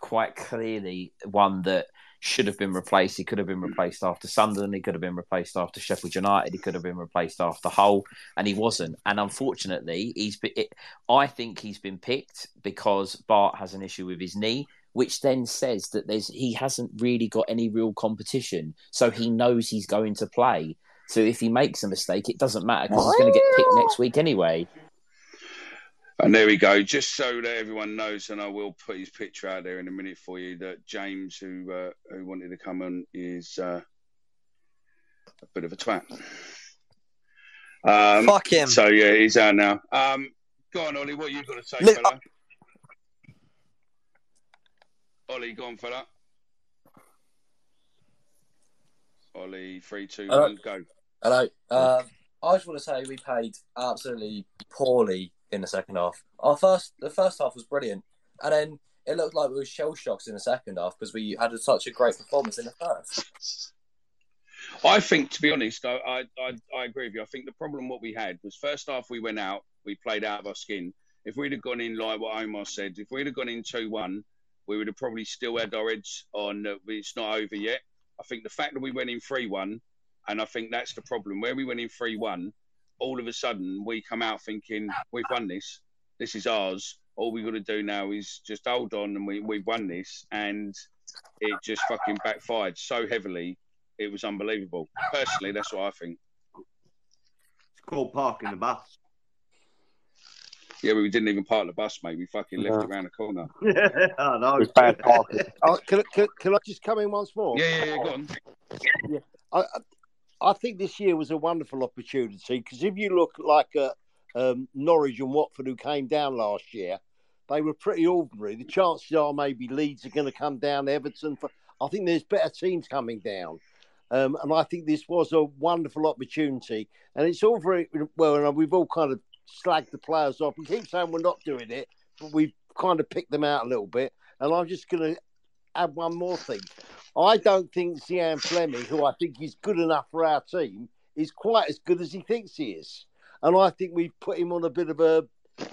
quite clearly one that should have been replaced. He could have been replaced after Sunderland. He could have been replaced after Sheffield United. He could have been replaced after Hull, and he wasn't. And unfortunately, he's. Been, it, I think he's been picked because Bart has an issue with his knee, which then says that there's he hasn't really got any real competition, so he knows he's going to play. So if he makes a mistake, it doesn't matter because he's going to get picked next week anyway. And there we go. Just so that everyone knows, and I will put his picture out there in a minute for you. That James, who uh, who wanted to come on, is uh, a bit of a twat. Um, Fuck him. So yeah, he's out now. Um, go on, Ollie. What you got to say, Look, fella? Ollie, go on, fella. Ollie, three, two, Hello. one, go. Hello. Um, I just want to say we played absolutely poorly in the second half. Our first, the first half was brilliant, and then it looked like we were shell shocked in the second half because we had such a great performance in the first. I think, to be honest, I, I, I, I agree with you. I think the problem what we had was first half we went out, we played out of our skin. If we'd have gone in like what Omar said, if we'd have gone in two one, we would have probably still had our heads on. Uh, it's not over yet. I think the fact that we went in three one and I think that's the problem. Where we went in 3 1, all of a sudden we come out thinking, we've won this. This is ours. All we've got to do now is just hold on and we, we've won this. And it just fucking backfired so heavily. It was unbelievable. Personally, that's what I think. It's called parking the bus. Yeah, but we didn't even park the bus, mate. We fucking left No. it round the corner. <laughs> Yeah, I know. It's bad parking. oh, can, I- can, can I just come in once more? Yeah, yeah, yeah. Go on. Yeah. I, I- think this year was a wonderful opportunity because if you look like at um, Norwich and Watford, who came down last year, they were pretty ordinary. The chances are maybe Leeds are going to come down, Everton. For, I think there's better teams coming down. Um, and I think this was a wonderful opportunity. And it's all very well, and we've all kind of slagged the players off. We keep saying we're not doing it, but we've kind of picked them out a little bit. And I'm just going to add one more thing. I don't think Zian Flemming, who I think is good enough for our team, is quite as good as he thinks he is. And I think we've put him on a bit of a,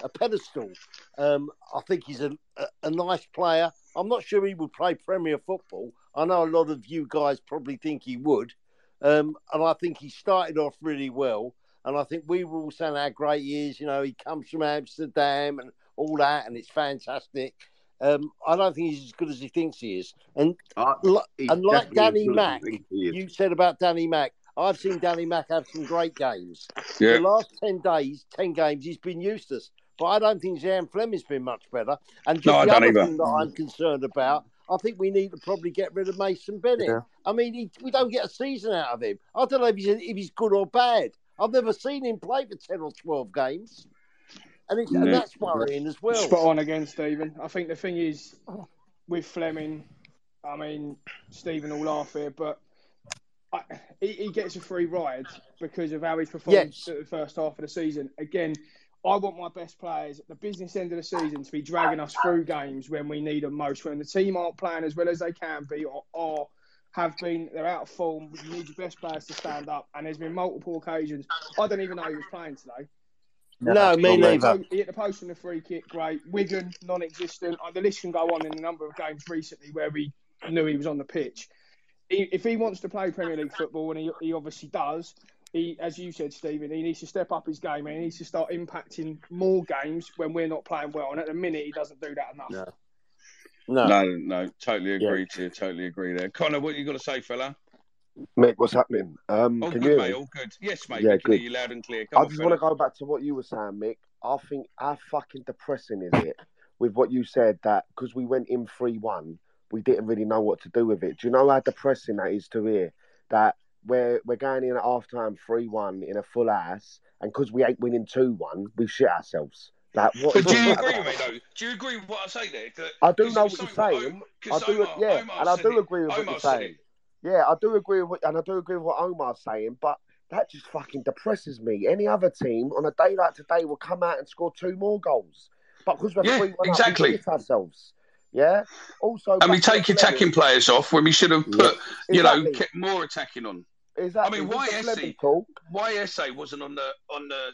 a pedestal. Um, I think he's a, a, a nice player. I'm not sure he would play Premier football. I know a lot of you guys probably think he would. Um, and I think he started off really well. And I think we were all saying how great he is. You know, he comes from Amsterdam and all that, and it's fantastic. Um, I don't think he's as good as he thinks he is. And, li- he's and like Danny as Mack, he thinks he is. you said about Danny Mack, I've seen Danny Mack have some great games. Yeah. The last 10 days, 10 games, he's been useless. But I don't think Jan Flemming's been much better. And just No, I the don't other either. thing that I'm concerned about, I think we need to probably get rid of Mason Bennett. Yeah. I mean, he, we don't get a season out of him. I don't know if he's, if he's good or bad. I've never seen him play for 10 or 12 games. And, it's, and Yeah. that's worrying as well. Spot on again, Stephen. I think the thing is with Flemming, I mean, Stephen will laugh here, but I, he, he gets a free ride because of how he's performed Yes. at the first half of the season. Again, I want my best players at the business end of the season to be dragging us through games when we need them most, when the team aren't playing as well as they can be or, or have been, they're out of form. You need your best players to stand up. And there's been multiple occasions. I don't even know he was playing today. No, me He hit the neither. po- He hit the post from the free kick, great. Wigan, non-existent. Uh, The list can go on in a number of games recently where we knew he was on the pitch. He, if he wants to play Premier League football, and he, he obviously does, he, as you said, Stephen, he needs to step up his game and he needs to start impacting more games when we're not playing well. And at the minute, he doesn't do that enough. No. No, no, totally agree to you. Totally agree there. Connor, what you got to say, fella? Mate, what's happening? Um, All can good, you mate. All good. Yes, mate. Yeah, we can hear good. you loud and clear. I Come on, just want to go back to what you were saying, Mick. I think how fucking depressing is it with what you said that because we went in 3 1, we didn't really know what to do with it. Do you know how depressing that is to hear? That we're, we're going in at half time 3 1 in a full ass, and because we ain't winning 2 1, we shit ourselves. Like, what But do you agree about? with me though? Do you agree with what I say there? I do know what you're saying. I do, yeah, and I do agree with what you're saying. It. Yeah, I do agree with, what, and I do agree with what Omar's saying, but that just fucking depresses me. Any other team on a day like today will come out and score two more goals, but because we're Yeah, three one exactly. up, we ourselves. Yeah. Also, And we take the attacking players off when we should have put, you know, kept more attacking on. Exactly. I mean, With why the Flemming Esse? talk, Why Esse wasn't on the on the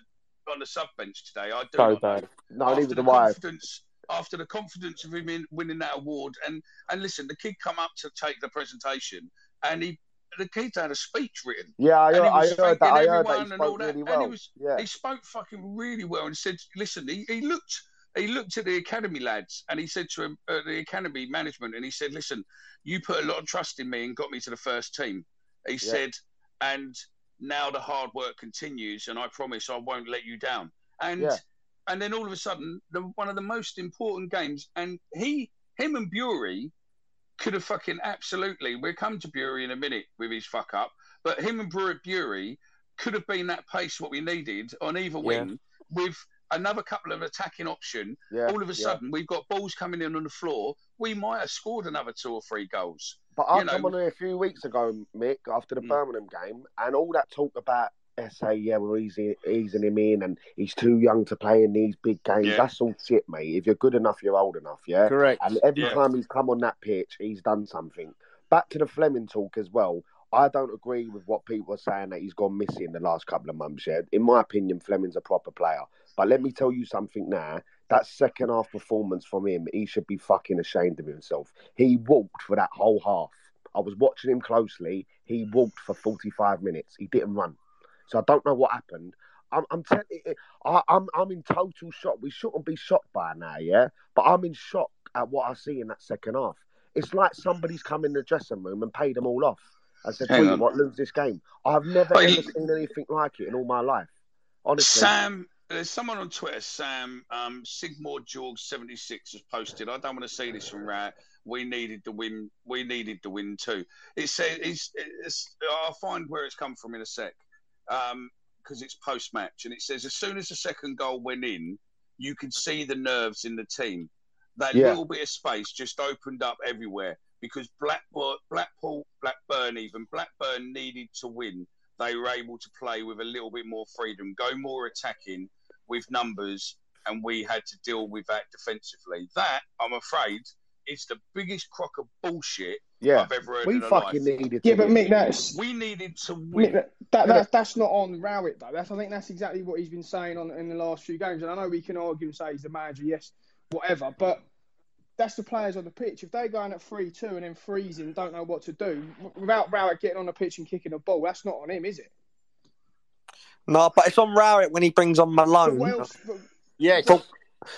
on the sub bench today? I do So not bad. know. No, after neither the do I. confidence, after the confidence of him in winning that award, and and listen, the kid come up to take the presentation, and he the kid had a speech written. Yeah, I heard, he I heard that. I heard that he spoke that, really well. he was yeah. he spoke fucking really well and said, listen, he, he looked he looked at the academy lads and he said to him, uh, the academy management, and he said, listen, you put a lot of trust in me and got me to the first team. He Yeah. said, and now the hard work continues, and I promise I won't let you down. And Yeah. and then all of a sudden, the, one of the most important games, and he, him and Burey could have fucking absolutely. We'll come to Burey in a minute with his fuck up, but him and Burey, Burey could have been that pace what we needed on either Yeah. wing with another couple of attacking option. Yeah, all of a yeah. sudden, we've got balls coming in on the floor. We might have scored another two or three goals. But I you know, come on here a few weeks ago, Mick, after Mm. the Birmingham game, and all that talk about Esse, yeah, we're easy, easing him in, and he's too young to play in these big games. Yeah. That's all shit, mate. If you're good enough, you're old enough, yeah. Correct. And every Yeah. time he's come on that pitch, he's done something. Back to the Flemming talk as well. I don't agree with what people are saying that he's gone missing the last couple of months. Yeah, in my opinion, Flemming's a proper player. But let me tell you something now. That second half performance from him, he should be fucking ashamed of himself. He walked for that whole half. I was watching him closely. He walked for 45 minutes. He didn't run. So I don't know what happened. I'm, I'm telling I, I'm, I'm in total shock. We shouldn't be shocked by now, yeah? But I'm in shock at what I see in that second half. It's like somebody's come in the dressing room and paid them all off. I said, Hang on. what, lose this game. I've never But ever he- seen anything like it in all my life. Honestly, Sam, there's someone on Twitter, Sam, um, Sigmore George 76 has posted. I don't want to see this from Rat. We needed the win. We needed the win too. It says it's, it's, I'll find where it's come from in a sec, because um, it's post match, and it says as soon as the second goal went in, you could see the nerves in the team. That Yeah. little bit of space just opened up everywhere because Blackpool, Blackpool, Blackburn, even Blackburn needed to win. They were able to play with a little bit more freedom, go more attacking with numbers, and we had to deal with that defensively. That, I'm afraid, is the biggest crock of bullshit yeah, I've ever heard we in a fucking life. needed to. Yeah, but win. Mick, that's We needed to Mick, win. that, that, that that's not on Rowett though. That's I think that's exactly what he's been saying on in the last few games. And I know we can argue and say he's the manager, yes, whatever, but that's the players on the pitch. If they're going at three two and then freezing, don't know what to do without Rowett getting on the pitch and kicking a ball, that's not on him, is it? No, but it's on Rowett when he brings on Malone. what else? But, Yes. But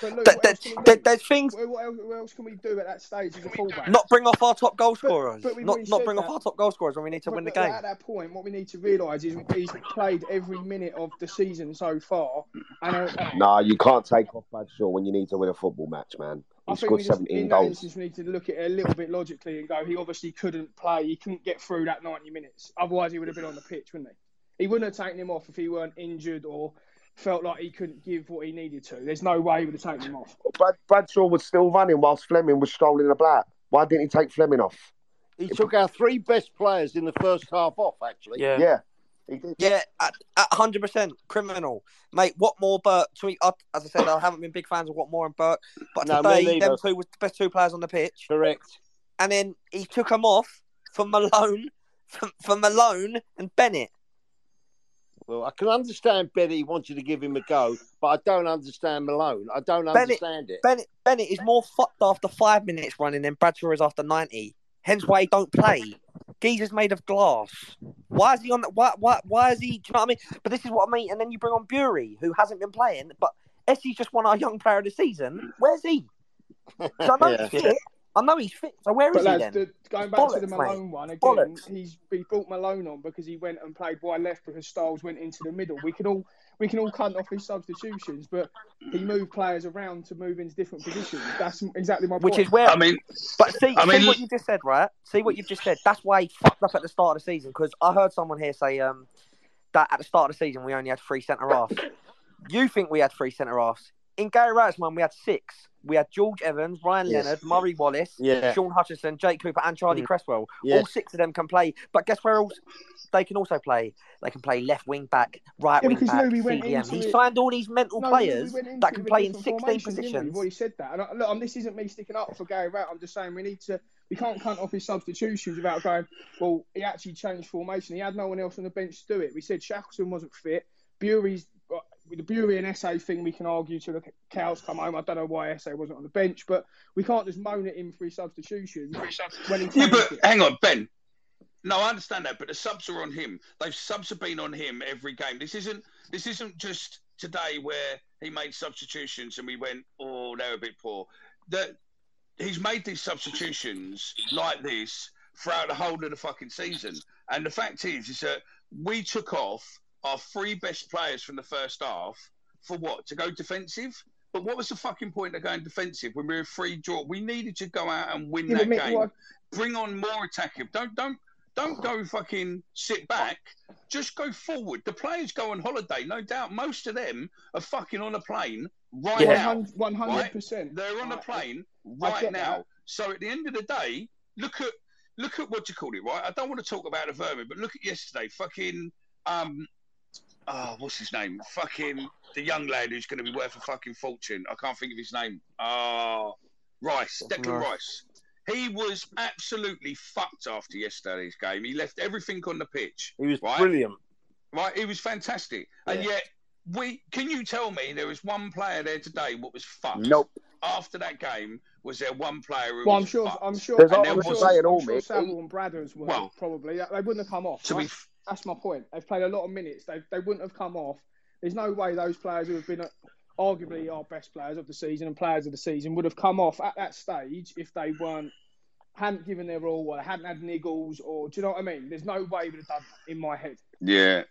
but Luke, There- what else there- there's things- What, what else, what else can we do at that stage as a fullback? Not bring off our top goal scorers. but we've not not said bring off our top goal scorers when we need to But- win the game. At that point, what we need to realise is he's played every minute of the season so far, and uh, Nah, you can't take off Bradshaw when you need to win a football match, man. I He think scored just, 17 goals. instance, we need to look at it a little bit logically and go, he obviously couldn't play. He couldn't get through that 90 minutes. Otherwise, he would have been on the pitch, wouldn't he? He wouldn't have taken him off if he weren't injured or felt like he couldn't give what he needed to. There's no way he would have taken him off. Brad, Bradshaw was still running whilst Flemming was strolling the about. Why didn't he take Flemming off? He took our three best players in the first half off, actually. Yeah. Yeah. Yeah, at, at 100% criminal. Mate, Watmore, Burke, tweet, as I said, I haven't been big fans of Watmore and Burke, but No, today, them two was the best two players on the pitch. Correct. And then he took them off for Malone, <laughs> for, for Malone and Bennett. Well, I can understand Betty wanted to give him a go, but I don't understand Malone. I don't Bennett, understand it. Bennett, Bennett is more fucked after five minutes running than Bradshaw is after 90. Hence why he don't play. Geezer's made of glass. Why is he on the, why, why, why is he, do you know what I mean? But this is what I mean. And then you bring on Burey, who hasn't been playing, but Esse's just won our young player of the season. Where's he? 'Cause I know <laughs> Yeah. I know he's fit. So where is But he lads, then? the, going back to the Bollocks, Malone mate. one again, Bollocks. he's he brought Malone on because he went and played wide left because Styles went into the middle. We can all we can all cunt off his substitutions, but he moved players around to move into different positions. That's exactly my Which point. is where. I mean, But see, I see mean- what you just said, right? See what you've just said. That's why he fucked up at the start of the season. Because I heard someone here say um, that at the start of the season we only had three centre halves. you think we had three centre halves? In Gary Rowett's one, we had six. We had George Evans, Ryan Yes. Leonard, Murray Wallace, Yeah. Shaun Hutchinson, Jake Cooper, and Charlie Mm. Cresswell. All six of them can play. But guess where else they can also play? They can play left wing back, right Yeah, wing back, Louis went CDM. He it- signed all these mental No, players we that can play in different 16 formations, didn't we? positions. We've already said that. And I, look, this isn't me sticking up for Gary Rowett. I'm just saying we need to. We can't cunt off his substitutions without going. Well, he actually changed formation. He had no one else on the bench to do it. We said Shackleton wasn't fit. Burey's with the Burey and Esse thing. We can argue till the cows come home. I don't know why Esse wasn't on the bench, but we can't just moan at him for his he Yeah, but it. hang on, Ben. No, I understand that, but the subs are on him. They've subs have been on him every game. This isn't this isn't just today where he made substitutions and we went, oh, they're a bit poor. That he's made these substitutions like this throughout the whole of the fucking season. And the fact is, is that we took off our three best players from the first half for what? To go defensive? But what was the fucking point of going defensive when we were free draw? We needed to go out and win Yeah, that game. what- Bring on more attacking. Don't don't don't go fucking sit back. Just go forward. The players go on holiday, no doubt. Most of them are fucking on a plane right Yeah. now. 100%. They're on a plane right now. that. So at the end of the day, look at look at what you call it, right? I don't want to talk about the vermin, but look at yesterday. Fucking um oh, what's his name? Fucking the young lad who's gonna be worth a fucking fortune. I can't think of his name. Oh Rice, Declan Rice. Rice. He was absolutely fucked after yesterday's game. He left everything on the pitch. He was right? brilliant. Right, he was fantastic. And yet we can you tell me there was one player there today what was fucked? Nope. After that game, was there one player who Well, was I'm sure. fucked? I'm sure. There's I'm always sure, a saying, I'm all, sure Mick. And Bradders were Well- probably. They wouldn't have come off. To be That's, that's my point. They've played a lot of minutes. They they wouldn't have come off. There's no way those players who have been uh, arguably our best players of the season and players of the season would have come off at that stage if they weren't hadn't given their all or they hadn't had niggles or do you know what I mean? There's no way we would have done that in my head. Yeah.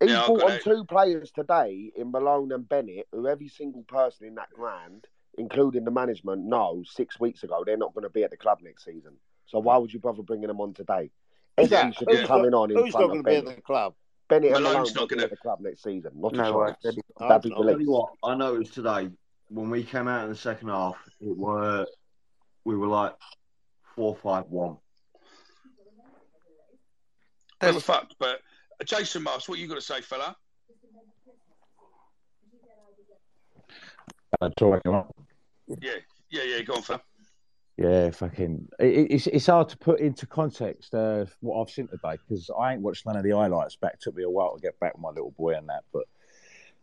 He's Yeah, brought on two players today in Malone and Bennett, who every single person in that ground, including the management, knows six weeks ago they're not going to be at the club next season. So why would you bother bringing them on today? Who's Esse that? should be Who's coming not- on in who's not gonna be at the club? Bennett and Malone's Malone not not going gonna- to the club next season. Not a No way. chance. They'd That'd be I'll tell you what, I noticed today when we came out in the second half, it were we were like four five one. They were fucked. But uh, Jason Marks, what you got to say, fella? Uh, talking about- Yeah, yeah, yeah. Go on, fella. Yeah, fucking. It, it's it's hard to put into context uh, what I've seen today because I ain't watched none of the highlights back. It took me a while to get back with my little boy and that, but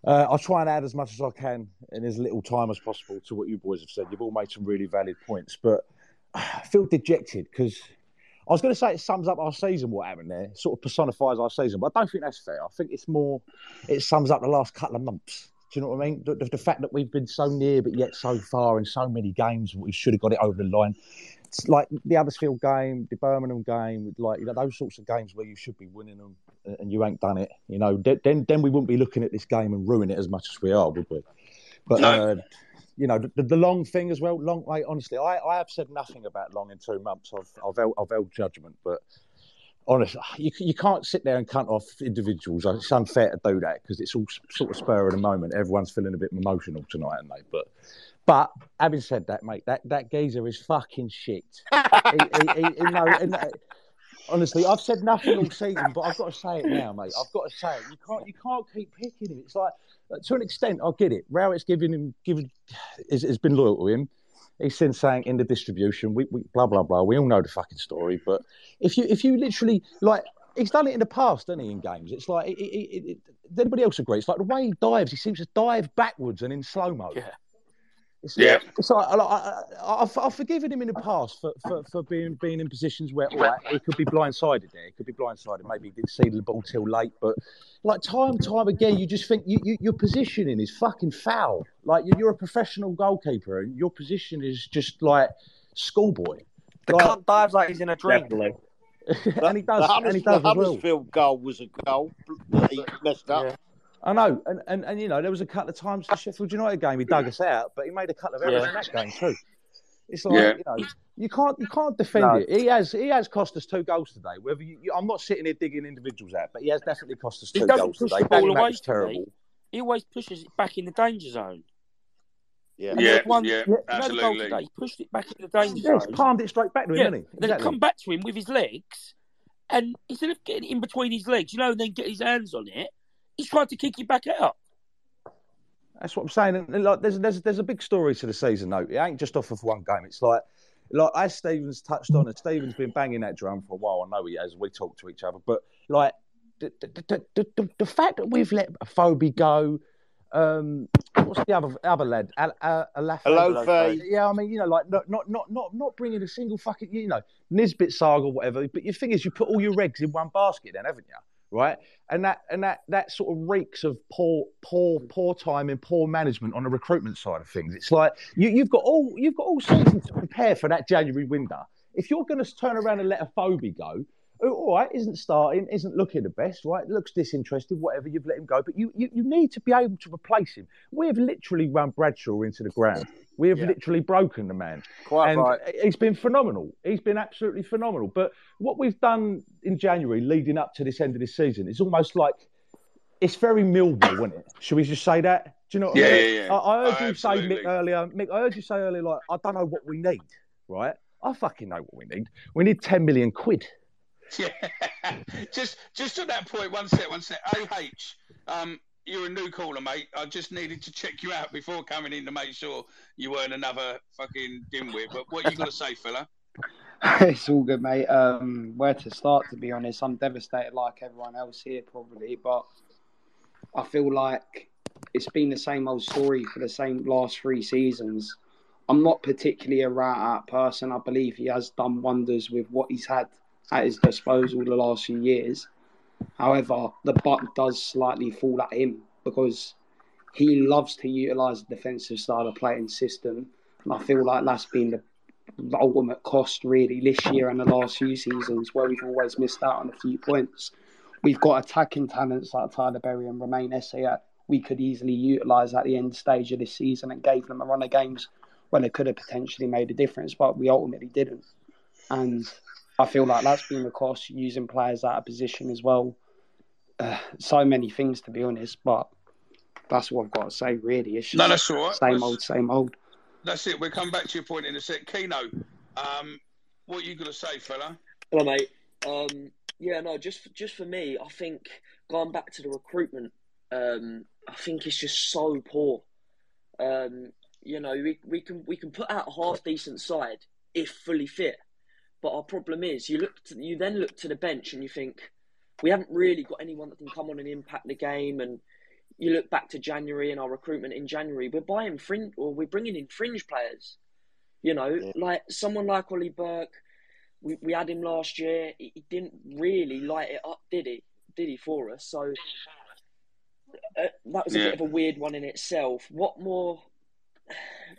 uh, I'll try and add as much as I can in as little time as possible to what you boys have said. You've all made some really valid points, but <sighs> I feel dejected because I was going to say it sums up our season. What happened there sort of personifies our season, but I don't think that's fair. I think it's more it sums up the last couple of months. Do you know what I mean? The, the, the fact that we've been so near, but yet so far in so many games, we should have got it over the line. It's like the Huddersfield game, the Birmingham game, like you know those sorts of games where you should be winning them and you ain't done it. You know, then then we wouldn't be looking at this game and ruin it as much as we are, would we? But uh, you know, the, the long thing as well. Long, like honestly, I, I have said nothing about long in two months. I've I've held, I've held judgment, but honestly, you, you can't sit there and cut off individuals. It's unfair to do that because it's all sort of spur of the moment. Everyone's feeling a bit emotional tonight, and they. But but having said that, mate, that, that geezer is fucking shit. he, he, he, uh, honestly, I've said nothing all season, but I've got to say it now, mate. I've got to say it. You can't you can't keep picking him. It's like to an extent, I get it. Rowett's giving him given has, has been loyal to him. He's since saying in the distribution, we, we blah blah blah. We all know the fucking story, but if you if you literally like. He's done it in the past, hasn't he? In games, it's like. It, it, it, does anybody else agree? It's like the way he dives. He seems to dive backwards and in slow mo. Yeah. It's, Yeah. It's like I, I, I, I've, I've forgiven him in the past for, for, for being being in positions where all right, he could be blindsided there. He could be blindsided. Maybe he didn't see the ball till late. But like time and time again, you just think you, you, your positioning is fucking foul. Like you- you're a professional goalkeeper and your position is just like schoolboy. The Like- cunt dives like he's in a dream. <laughs> and he does. The and he Huddersfield, does as well. Huddersfield goal was a goal that he messed up. I know, and, and and you know, there was a couple of times the Sheffield United game he dug us out, but he made a couple of errors Yeah. in that game too. It's like Yeah. you know, you can't you can't defend No. it. He has he has cost us two goals today. Whether you, you- I'm not sitting here digging individuals out, but he has definitely cost us two goals today. the ball Danny Mack away was from me. terrible. He always pushes it back in the danger zone. Yeah, Yeah, there's one, yeah, you goal absolutely. today, he pushed it back in the danger Yeah, he's zone. palmed it straight back to him, yeah, hasn't he? then come back to him with his legs, and instead of getting in between his legs, you know, and then get his hands on it, he's trying to kick you back out. That's what I'm saying. And and, like, there's there's there's a big story to the season, though. It ain't just off of one game. It's like like as Stevens touched on, and Stevens been banging that drum for a while. I know he has. We talk to each other, but like the the the, the, the, the fact that we've let Afobe go. Um, what's the other other lad? Al, Al, Alafe? Alofe. Yeah, I mean, you know, like not not not not not bringing a single fucking, you know, Nisbet saga, or whatever. But your thing is, you put all your eggs in one basket, then, haven't you? Right, and that and that that sort of reeks of poor poor poor time and poor management on the recruitment side of things. It's like you, you've got all you've got all season to prepare for that January window. If you're going to turn around and let Afobe go, who, all right, isn't starting, isn't looking the best, right? Looks disinterested, whatever. You've let him go, but you you, you need to be able to replace him. We have literally run Bradshaw into the ground. We have Yeah. literally broken the man. Quite and right. he's been phenomenal. He's been absolutely phenomenal. But what we've done in January, leading up to this end of this season, is almost like it's very Millwall, isn't it? Should we just say that? Do you know what Yeah, I mean? yeah, yeah. I, I heard Oh, you say. Mick earlier. Mick, I heard you say earlier, like I don't know what we need, right? I fucking know what we need. We need ten million quid. <laughs> Yeah. just just at that point, one sec, one sec. AH, um, you're a new caller, mate. I just needed to check you out before coming in to make sure you weren't another fucking dimwit. But what you got to say, fella? <laughs> it's all good, mate. Um, where to start? To be honest, I'm devastated, like everyone else here, probably. But I feel like it's been the same old story for the same last three seasons. I'm not particularly a rat out person. I believe he has done wonders with what he's had at his disposal the last few years. However, the buck does slightly fall at him because he loves to utilise the defensive style of play and system. And I feel like that's been the the ultimate cost really this year and the last few seasons where we've always missed out on a few points. we've got attacking talents like Tyler Burey and Romain Esse we could easily utilise at the end stage of this season and gave them a run of games when it could have potentially made a difference, but we ultimately didn't. And I feel like that's been the cost using players out of position as well. Uh, so many things to be honest, but that's what I've got to say. Really, it's just No, that's all right. same That's- old, same old. That's it. We'll come back to your point in a sec. Keno, um, what are you going to say, fella? Hello, mate. Um, yeah, no, just just for me, I think going back to the recruitment, um, I think it's just so poor. Um, you know, we, we can we can put out a half decent side if fully fit, but our problem is you look to, you then look to the bench and you think we haven't really got anyone that can come on and impact the game. And you look back to January and our recruitment in January, we're buying fringe or we're bringing in fringe players. You know, like someone like Ollie Burke, we, we had him last year. He, he didn't really light it up, did he? Did he for us? So uh, that was a Yeah. bit of a weird one in itself. Watmore?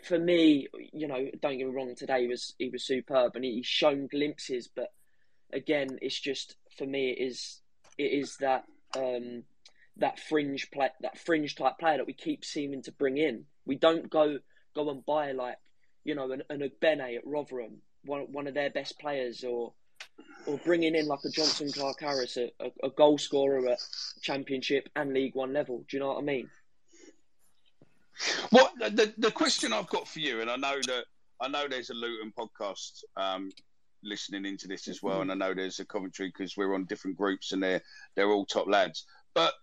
For me, you know, don't get me wrong. Today was he was superb, and he's shown glimpses. But again, it's just for me, it is it is that um, that fringe play, that fringe type player that we keep seeming to bring in. We don't go go and buy like you know an, an Ogbene at Rotherham, one one of their best players, or or bringing in like a Jonson Clarke-Harris, a, a, a goal scorer at Championship and League One level. Do you know what I mean? What the, the question I've got for you, and I know that I know there's a Luton podcast um, listening into this as well, and I know there's a commentary because we're on different groups and they're they're all top lads. But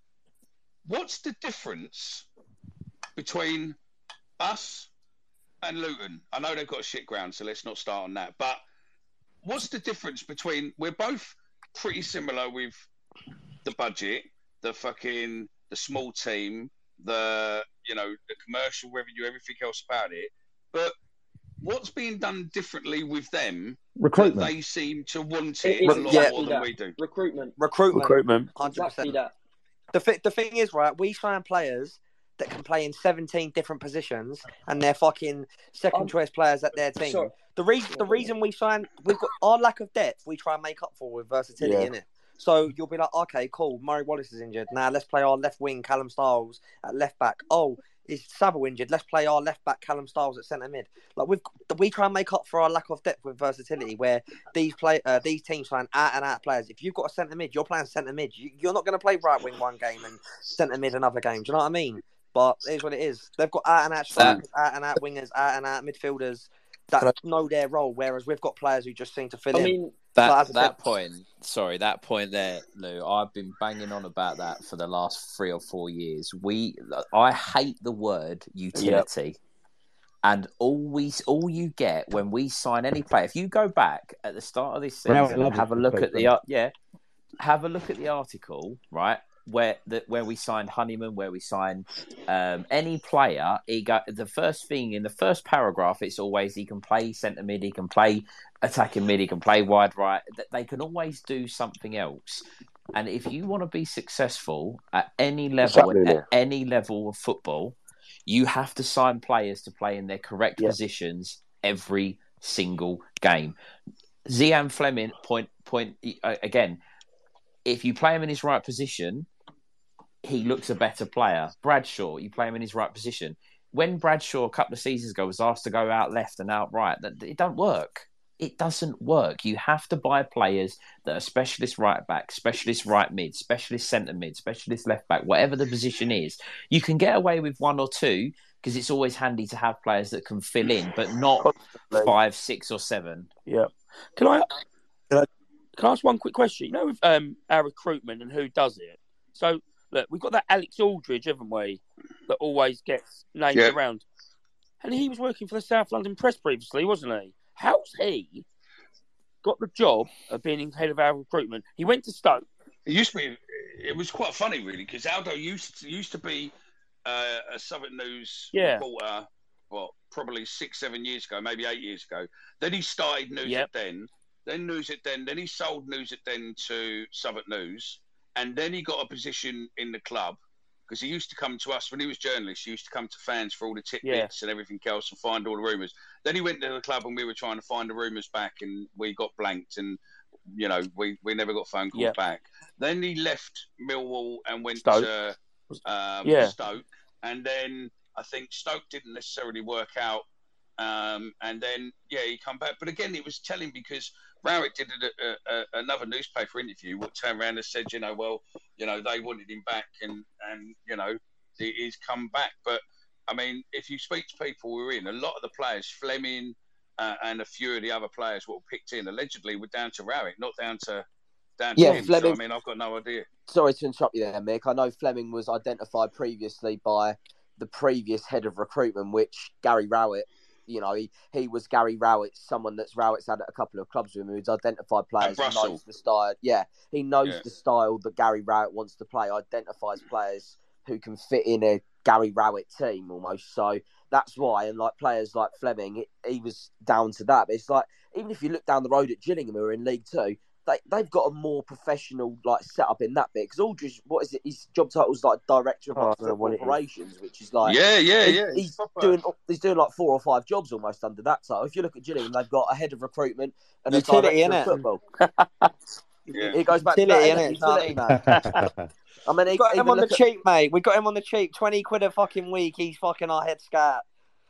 what's the difference between us and Luton? I know they've got a shit ground, so let's not start on that. But what's the difference between we're both pretty similar with the budget, the fucking the small team, the you know the commercial revenue, everything else about it. But what's being done differently with them? that Recruitment. They seem to want It it is a lot exactly more than that. we do. Recruitment. Recruitment. Recruitment. Hundred Exactly percent. that. The thi- the thing is, right? We sign players that can play in seventeen different positions, and they're fucking second Um, choice players at their team. sorry. The reason the reason we sign we've got our lack of depth. We try and make up for with versatility Yeah. in it. So you'll be like, okay, cool. Murray Wallace is injured. Now let's play our left wing, Callum Styles at left back. Oh, is Saville injured? Let's play our left back, Callum Styles at centre mid. Like we've we try and make up for our lack of depth with versatility. Where these play uh, these teams sign out and out players. If you've got a centre mid, you're playing centre mid. You, you're not going to play right wing one game and centre mid another game. Do you know what I mean? But it is what it is. They've got out and out strikers, out and out wingers, out and out midfielders that know their role. Whereas we've got players who just seem to fill I in. mean, That as that said- point, sorry, that point there, Lou. I've been banging on about that for the last three or four years. We, I hate the word utility, and all we, all you get when we sign any player. If you go back at the start of this season and love have a look at the, ar- yeah, have a look at the article, right? Where the, where we signed Honeyman, where we signed um, any player, he got the first thing in the first paragraph. It's always he can play centre mid, he can play attacking mid, he can play wide right. That They can always do something else. And if you want to be successful at any level, happening at any level of football, you have to sign players to play in their correct positions every single game. Zian Flemming, point point uh, again. If you play him in his right position, he looks a better player. Bradshaw, you play him in his right position. When Bradshaw a couple of seasons ago was asked to go out left and out right, that it don't work. It doesn't work. You have to buy players that are specialist right back, specialist right mid, specialist centre mid, specialist left back, whatever the position is. You can get away with one or two because it's always handy to have players that can fill in, but not five, six, or seven. Yeah. Can I can I, can I ask one quick question? You know, with um, our recruitment and who does it. So look, we've got that Alex Aldridge, haven't we? That always gets named Yeah. around, and he was working for the South London Press previously, wasn't he? How's he got the job of being head of our recruitment? He went to Stoke. It used to be. It was quite funny, really, because Aldo used to, used to be uh, a Southern News Yeah. reporter. Well, probably six, seven years ago, maybe eight years ago. Then he started News Yep. at Den. Then News at Den. Then he sold News at Den to Southern News, and then he got a position in the club because he used to come to us when he was journalist. He used to come to fans for all the tidbits and everything else and find all the rumours. Then he went to the club and we were trying to find the rumours back, and we got blanked. And you know, we, we never got phone calls Yeah. back. Then he left Millwall and went Stoke. to um, Yeah. Stoke, and then I think Stoke didn't necessarily work out. Um, and then yeah, he come back, but again, it was telling because Rowett did a, a, another newspaper interview, what turned around and said, you know, well, you know, they wanted him back, and and you know, he's come back. But I mean, if you speak to people who were in, a lot of the players, Flemming uh, and a few of the other players were picked in, allegedly were down to Rowett, not down to down to Yeah, him. So I mean, I've got no idea. Sorry to interrupt you there, Mick. I know Flemming was identified previously by the previous head of recruitment, which Gary Rowett. You know, he, he was Gary Rowett, someone that's Rowett's had at a couple of clubs with him, who's identified players, who Russell. knows the style. Yeah, he knows Yeah. the style that Gary Rowett wants to play, identifies players who can fit in a Gary Rowett team almost. So that's why, and like players like Flemming, it, he was down to that. But it's like, even if you look down the road at Gillingham, who are in League Two, they they've got a more professional like setup in that bit because Aldridge, what is it? His job title is like director of Oh, I like, don't know what football it is. operations, which is like Yeah, yeah, he- yeah, He's, he's proper. doing he's doing like four or five jobs almost under that title. If you look at Gillingham, they've got a head of recruitment and a Utility, director of football. <laughs> Yeah. It goes back to Utility, that, innit? innit? Utility, man. <laughs> I mean, We got him on the look at- cheap, mate. We got him on the cheap. Twenty quid a fucking week. He's fucking our head scout.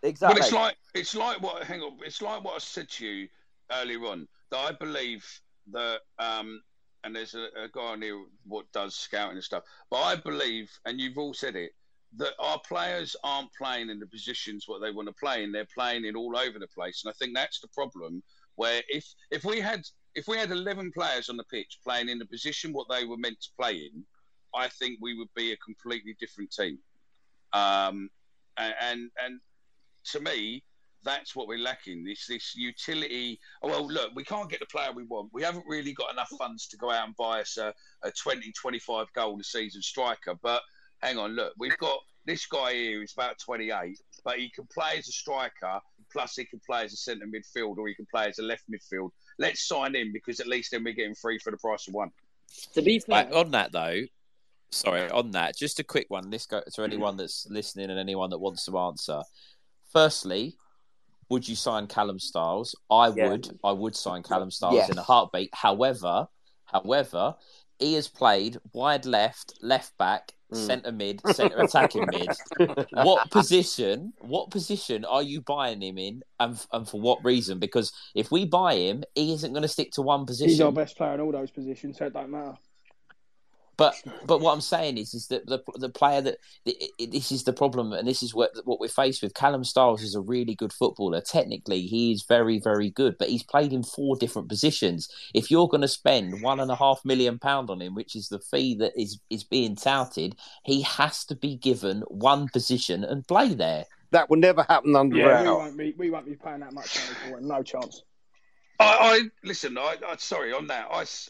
Well, it's like it's like what. Hang on, it's like what I said to you earlier on. That I believe that, um, and there's a, a guy on here what does scouting and stuff. But I believe, and you've all said it, that our players aren't playing in the positions what they want to play in. They're playing in all over the place, and I think that's the problem. Where if if we had if we had eleven players on the pitch playing in the position what they were meant to play in, I think we would be a completely different team. Um, and and, and to me, that's what we're lacking. This this utility. Oh, well, look, we can't get the player we want. We haven't really got enough funds to go out and buy us a, a 20, 25 goal a season striker. But hang on, look, we've got this guy here who's about 28, but he can play as a striker, plus he can play as a centre midfield, or he can play as a left midfield. Let's sign him because at least then we're getting free for the price of one. To be fair, Right, on that though, sorry, on that, just a quick one. This go to anyone that's listening and anyone that wants to answer. Firstly, would you sign Callum Styles? I Yeah. would. I would sign Callum Styles Yes. in a heartbeat. However, however, he has played wide left, left back, Mm. centre mid, centre attacking mid. <laughs> What position? What position are you buying him in, and and for what reason? Because if we buy him, he isn't going to stick to one position. He's our best player in all those positions, so it don't matter. But but what I'm saying is is that the the player that it, it- this is the problem, and this is what what we're faced with. Callum Styles is a really good footballer. Technically, he is very very good, but he's played in four different positions. If you're going to spend one and a half million pound on him, which is the fee that is is being touted, he has to be given one position and play there. That will never happen under Yeah, we won't be we won't be paying that much money for him. No chance. I, I listen. I, I sorry on that. I, s-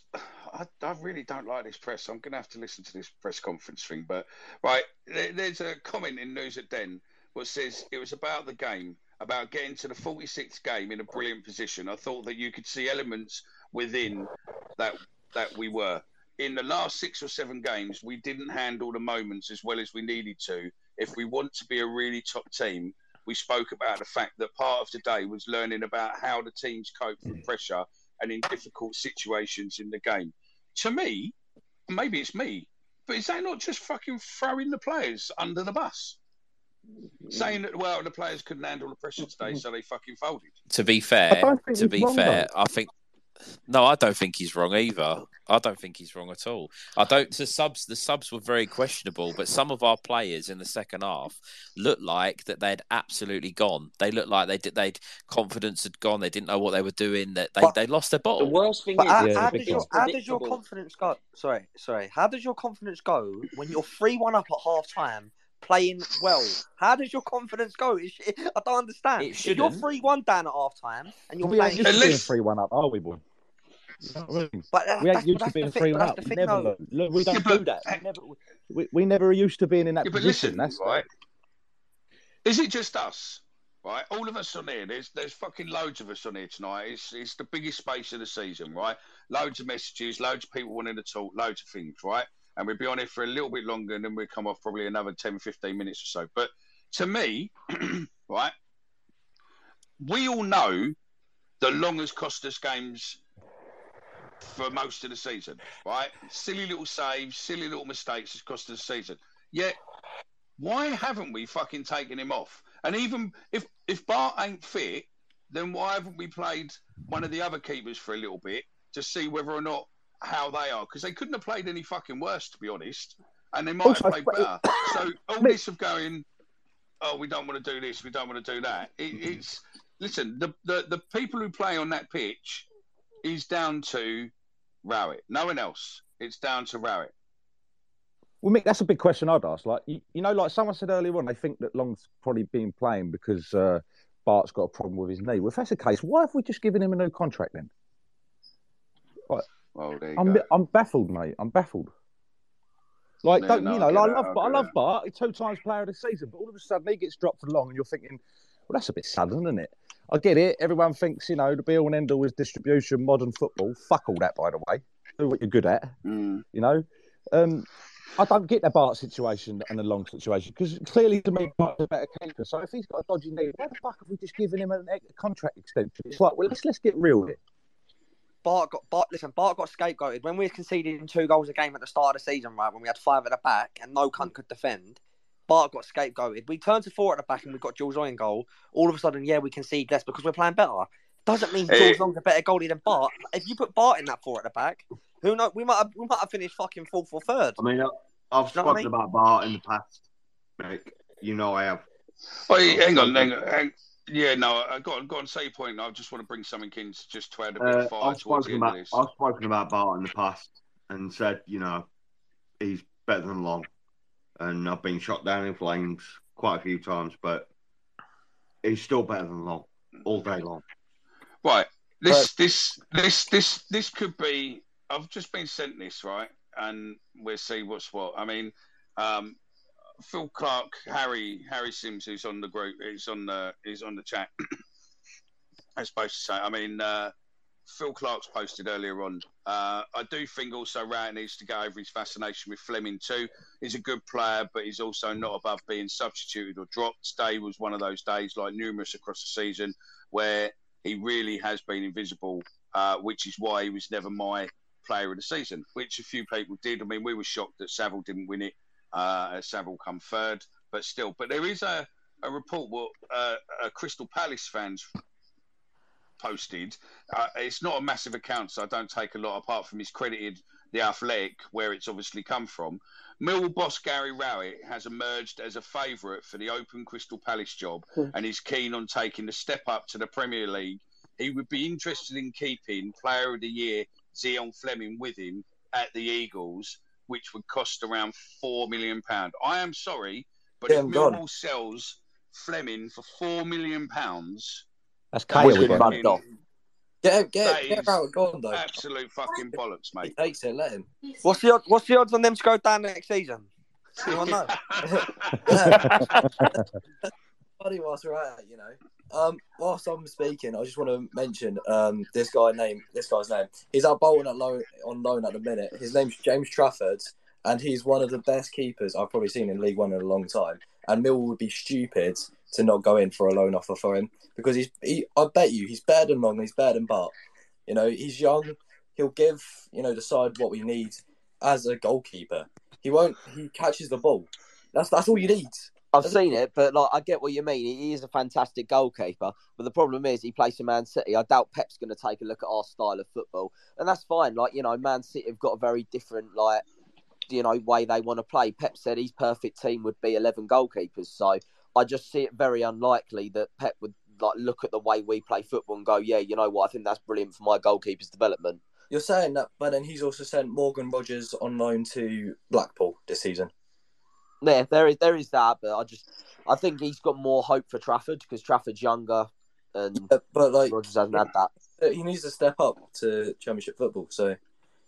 I, I really don't like this press. I'm going to have to listen to this press conference thing. But right, there, there's a comment in News at Den which says it was about the game, about getting to the 46th game in a brilliant position. I thought that you could see elements within that that we were in the last six or seven games. We didn't handle the moments as well as we needed to. If we want to be a really top team, we spoke about the fact that part of today was learning about how the teams cope with pressure and in difficult situations in the game. To me, maybe it's me, but is that not just fucking throwing the players under the bus? Saying that, well, the players couldn't handle the pressure today, so they fucking folded. To be fair, to be fair, though. I think no, I don't think he's wrong either. I don't think he's wrong at all. I don't. The subs, the subs were very questionable, but some of our players in the second half looked like that they'd absolutely gone. They looked like they did. They'd confidence had gone. They didn't know what they were doing. That they, they lost their bottle. The worst thing But is, how, it's how does your how does your confidence go? Sorry, sorry. How does your confidence go when you're three one up at half time, playing well? How does your confidence go? It's- I don't understand. It if you're shouldn't. three one down at half time and you're we playing, used to being three one up, are we, boy? But that- we ain't that's- used to being three but up. the thing, never. though. Look, we don't Yeah, do that. We never. We, we never are used to being in that Yeah, but position. listen, That's right? Is it just us? Right, all of us on here. There's there's fucking loads of us on here tonight. It's it's the biggest space of the season, right? Loads of messages, loads of people wanting to talk, loads of things, right? And we'll be on here for a little bit longer, and then we'll come off probably another 10, 15 minutes or so. But to me, <clears throat> right, we all know the longest as Costas games for most of the season, right? Silly little saves, silly little mistakes has cost us the season. Yet, why haven't we fucking taken him off? And even if if Bart ain't fit, then why haven't we played one of the other keepers for a little bit to see whether or not how they are? Because they couldn't have played any fucking worse, to be honest, and they might Also, have played better. so <coughs> all this of going, oh, we don't want to do this, we don't want to do that. It, it's listen, the, the the people who play on that pitch is down to Rowett. No one else. It's down to Rowett. Well, Mick, that's a big question I'd ask. Like, you, you know, like someone said earlier on, they think that Long's probably been playing because uh, Bart's got a problem with his knee. Well, if that's the case, why have we just given him a new contract then? Like, well, there you I'm, go. I'm baffled, mate. I'm baffled. Like, Yeah, don't no, you know? Like, I love, Bart, I love. Bart. He's two times player of the season, but all of a sudden he gets dropped for long, and you're thinking, well, that's a bit sudden, isn't it? I get it. Everyone thinks, you know, the be all and end all is distribution, modern football. Fuck all that, by the way. Do what you're good at. Mm. You know, um, I don't get the Bart situation and the Long situation because clearly to me Bart's a better keeper. So if he's got a dodgy knee, why the fuck have we just given him a contract extension? It's like, well, let's let's get real here. Bart got Bart. Listen, Bart got scapegoated when we were conceding two goals a game at the start of the season, right? When we had five at the back and no cunt could defend. Bart got scapegoated. We turned to four at the back and we got Jules Owen goal. All of a sudden, yeah, we concede less because we're playing better. Doesn't mean Hey. Jules Long's a better goalie than Bart. If you put Bart in that four at the back, who knows? We might have, we might have finished fucking fourth or third. I mean, I- I've You know I spoken mean? about Bart in the past. Mate, you know I have. Oh, yeah, hang on, hang on. Hang, yeah, no, I got go on. Say your point. I just want to bring something in to- just to add a bit Uh, of fire I've towards the spoken about. I've spoken about Bart in the past and said, you know, he's better than Long, and I've been shot down in flames quite a few times, but he's still better than Long all day long. Right. This this this this this could be. I've just been sent this right, and we'll see what's what. I mean, um, Phil Clark, Harry Harry Sims, who's on the group, is on the is on the chat. <coughs> I'm supposed to say. I mean, uh, Phil Clark's posted earlier on. Uh, I do think also Rowett needs to go over his fascination with Flemming too. He's a good player, but he's also not above being substituted or dropped. Today was one of those days, like numerous across the season, where he really has been invisible, uh, which is why he was never my player of the season, which a few people did. I mean, we were shocked that Saville didn't win it. Uh, as Saville come third, but still. But there is a, a report what uh, uh, Crystal Palace fans posted. Uh, it's not a massive account, so I don't take a lot apart from his credited the Athletic, where it's obviously come from. Millwall boss Gary Rowett has emerged as a favourite for the open Crystal Palace job and is keen on taking the step up to the Premier League. He would be interested in keeping Player of the Year Zian Flemming with him at the Eagles, which would cost around four million pound. I am sorry, but Get if gone. Sells Flemming for four million pounds, That's That Kale is again. fucking- Get him, that get, get is Rowett gone though. Absolute fucking bollocks, mate. He takes it, let him. What's the odds, what's the odds on them to go down next season? Anyone know? <laughs> <laughs> Funny whilst we're at it, you know. Um, whilst I'm speaking, I just want to mention um this guy name. This guy's name. He's at Bolton at loan on loan at the minute. His name's James Trafford, and he's one of the best keepers I've probably seen in League One in a long time. And Mill would be stupid to not go in for a loan offer for him because he's. He, I bet you he's better than Long. He's better than Bart. You know, he's young. He'll give you know the side what we need as a goalkeeper. He won't. He catches the ball. That's that's all you need. I've seen it, but like I get what you mean. He is a fantastic goalkeeper, but the problem is he plays for Man City. I doubt Pep's going to take a look at our style of football, and that's fine. Like you know, Man City have got a very different like you know way they want to play. Pep said his perfect team would be eleven goalkeepers, so I just see it very unlikely that Pep would like look at the way we play football and go, yeah, you know what, I think that's brilliant for my goalkeeper's development. You're saying that, but then he's also sent Morgan Rogers on loan to Blackpool this season. Yeah, there is there is that, but I just I think he's got more hope for Trafford because Trafford's younger and but like Rogers hasn't had that. He needs to step up to Championship football. So,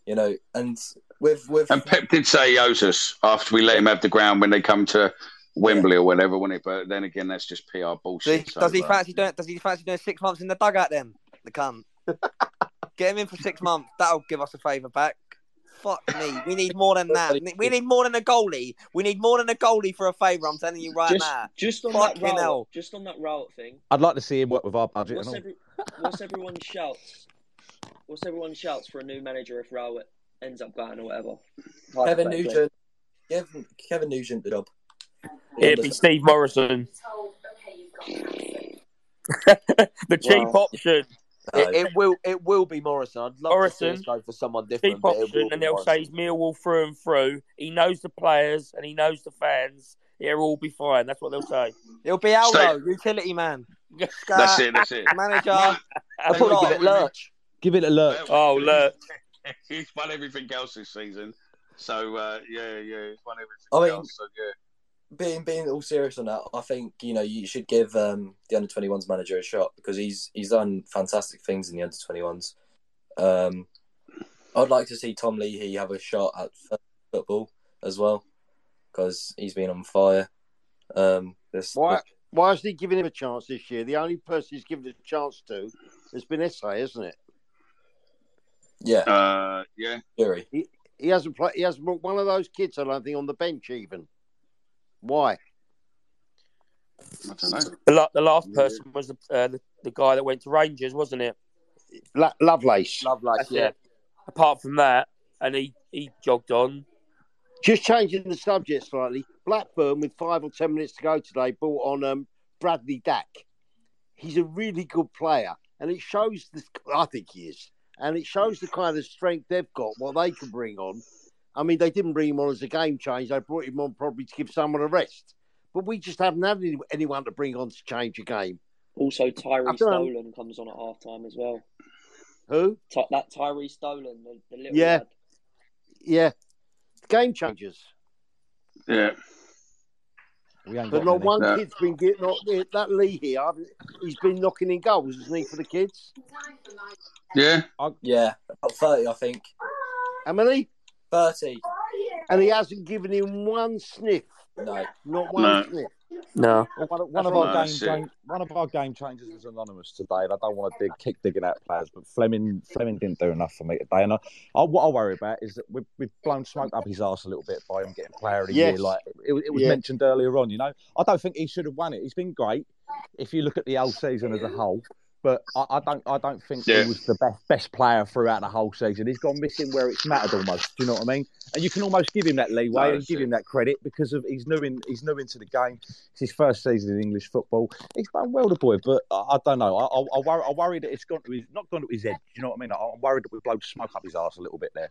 you know, and with with And Pep did say he owes us after we let him have the ground when they come to Wembley or whatever, wasn't it? But then again, that's just PR Does he, bullshit. so, does he uh, fancy doing? Does he fancy doing six months in the dugout? Then the cunt. <laughs> Get him in for six months. That'll give us a favour back. Fuck me. We need more than that. <laughs> We need more than a goalie. We need more than a goalie for a favour. I'm telling you right just, now. just on Fucking that route, hell. just on that route thing. I'd like to see him work with our budget What's and all. every, what's everyone's shouts? What's everyone shouts for a new manager if Rowett ends up going or whatever? Kevin Hypothetically. Nugent. Give Kevin Nugent the job. It'd be Steve Morison. <laughs> the cheap Wow. option. It, it will it will be Morison. I'd love to see Morison. us go for someone different. Cheap but it option, will be and they'll Morison. say he's Millwall through and through. He knows the players and he knows the fans. It'll all be fine. That's what they'll say. It'll be Aldo, utility man. <laughs> That's it. That's it. Manager. <laughs> I'll probably give it Lurch. Give it a look. Oh, look. <laughs> he's won everything else this season. So uh, yeah, yeah, he's won everything I mean, else. So yeah. being being all serious on that, I think you know you should give um, the under twenty ones manager a shot because he's he's done fantastic things in the under twenty ones. Um, I'd like to see Tom Leahy have a shot at football as well because he's been on fire. Um, this Why? Why hasn't he given him a chance this year? The only person he's given a chance to has been Esse, isn't it? Yeah. Uh, yeah. Fury. He, he hasn't played. He hasn't brought one of those kids. I don't think on the bench even. Why? I don't know. The, the last person was the, uh, the the guy that went to Rangers, wasn't it? La- Lovelace. Lovelace, That's it. Apart from that, and he, he jogged on. Just changing the subject slightly. Blackburn, with five or ten minutes to go today, brought on um, Bradley Dack. He's a really good player, and it shows. The, I think he is, and it shows the kind of strength they've got, what they can bring on. I mean, they didn't bring him on as a game change; they brought him on probably to give someone a rest. But we just haven't had any, anyone to bring on to change a game. Also, I Tyree don't know. Stolen comes on at half time as well. Who? Ty- that Tyrhys Dolan, the, the little Yeah, lad. yeah, game changers. Yeah. We ain't But got not many. one No. kid's been getting not that Lee here. He's been knocking in goals, isn't he, for the kids? Yeah. Yeah, about thirty, I think. How many? Thirty. And he hasn't given him one sniff. No, not one No. sniff. No. Well, one, one of right. our game, game one of our game changers was anonymous today. And I don't want to dig, keep digging out players, but Flemming Flemming didn't do enough for me today. And I, I, what I worry about is that we've, we've blown smoke up his arse a little bit by him getting Player of the Yes. Year. Like it, it was Yeah. mentioned earlier on. You know, I don't think he should have won it. He's been great if you look at the whole season as a whole. But I, I don't, I don't think Yeah. he was the best best player throughout the whole season. He's gone missing where it's mattered almost. Do you know what I mean? And you can almost give him that leeway No, and give it. him that credit because of he's new in he's new into the game. It's his first season in English football. He's done well, the boy, but I, I don't know. I, I, I, worry, I worry that it's gone to his not gone to his head. Do you know what I mean? I, I'm worried that we've blown smoke up his arse a little bit there.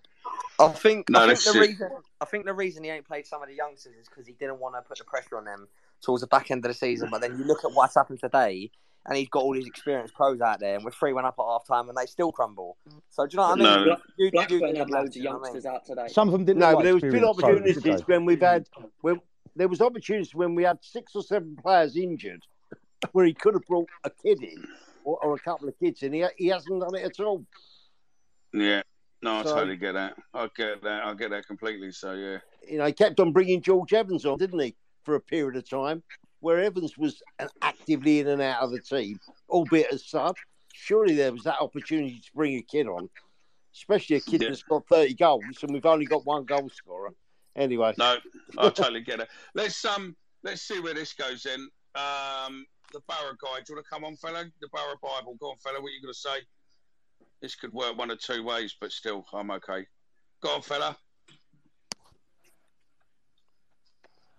I think No, I think the reason I think the reason he ain't played some of the youngsters is because he didn't want to put the pressure on them towards the back end of the season. But then you look at what's happened today, and he's got all these experienced pros out there, and we're three one up at half time, and they still crumble. So do you know what I mean? No. You, you, Blackburn you had loads of that, you know what I mean? youngsters out today. Some of them didn't. No, but there was been experience, so, opportunities they? when we've had when there was opportunities when we had six or seven players injured, where he could have brought a kid in or, or a couple of kids in. He, he hasn't done it at all. Yeah. No, I So- totally get that. I get that. I get that completely. So yeah. You know, he kept on bringing George Evans on, didn't he, for a period of time, where Evans was actively in and out of the team, albeit as sub. Surely there was that opportunity to bring a kid on, especially a kid Yeah. that's got 30 goals, and we've only got one goal scorer. Anyway, No, I <laughs> totally get it. Let's um, let's see where this goes then. Um, the Borough guy. Do you want to come on, fella? The Borough Bible. Go on, fella. What are you going to say? This could work one of two ways, but still, I'm okay. Go on, fella.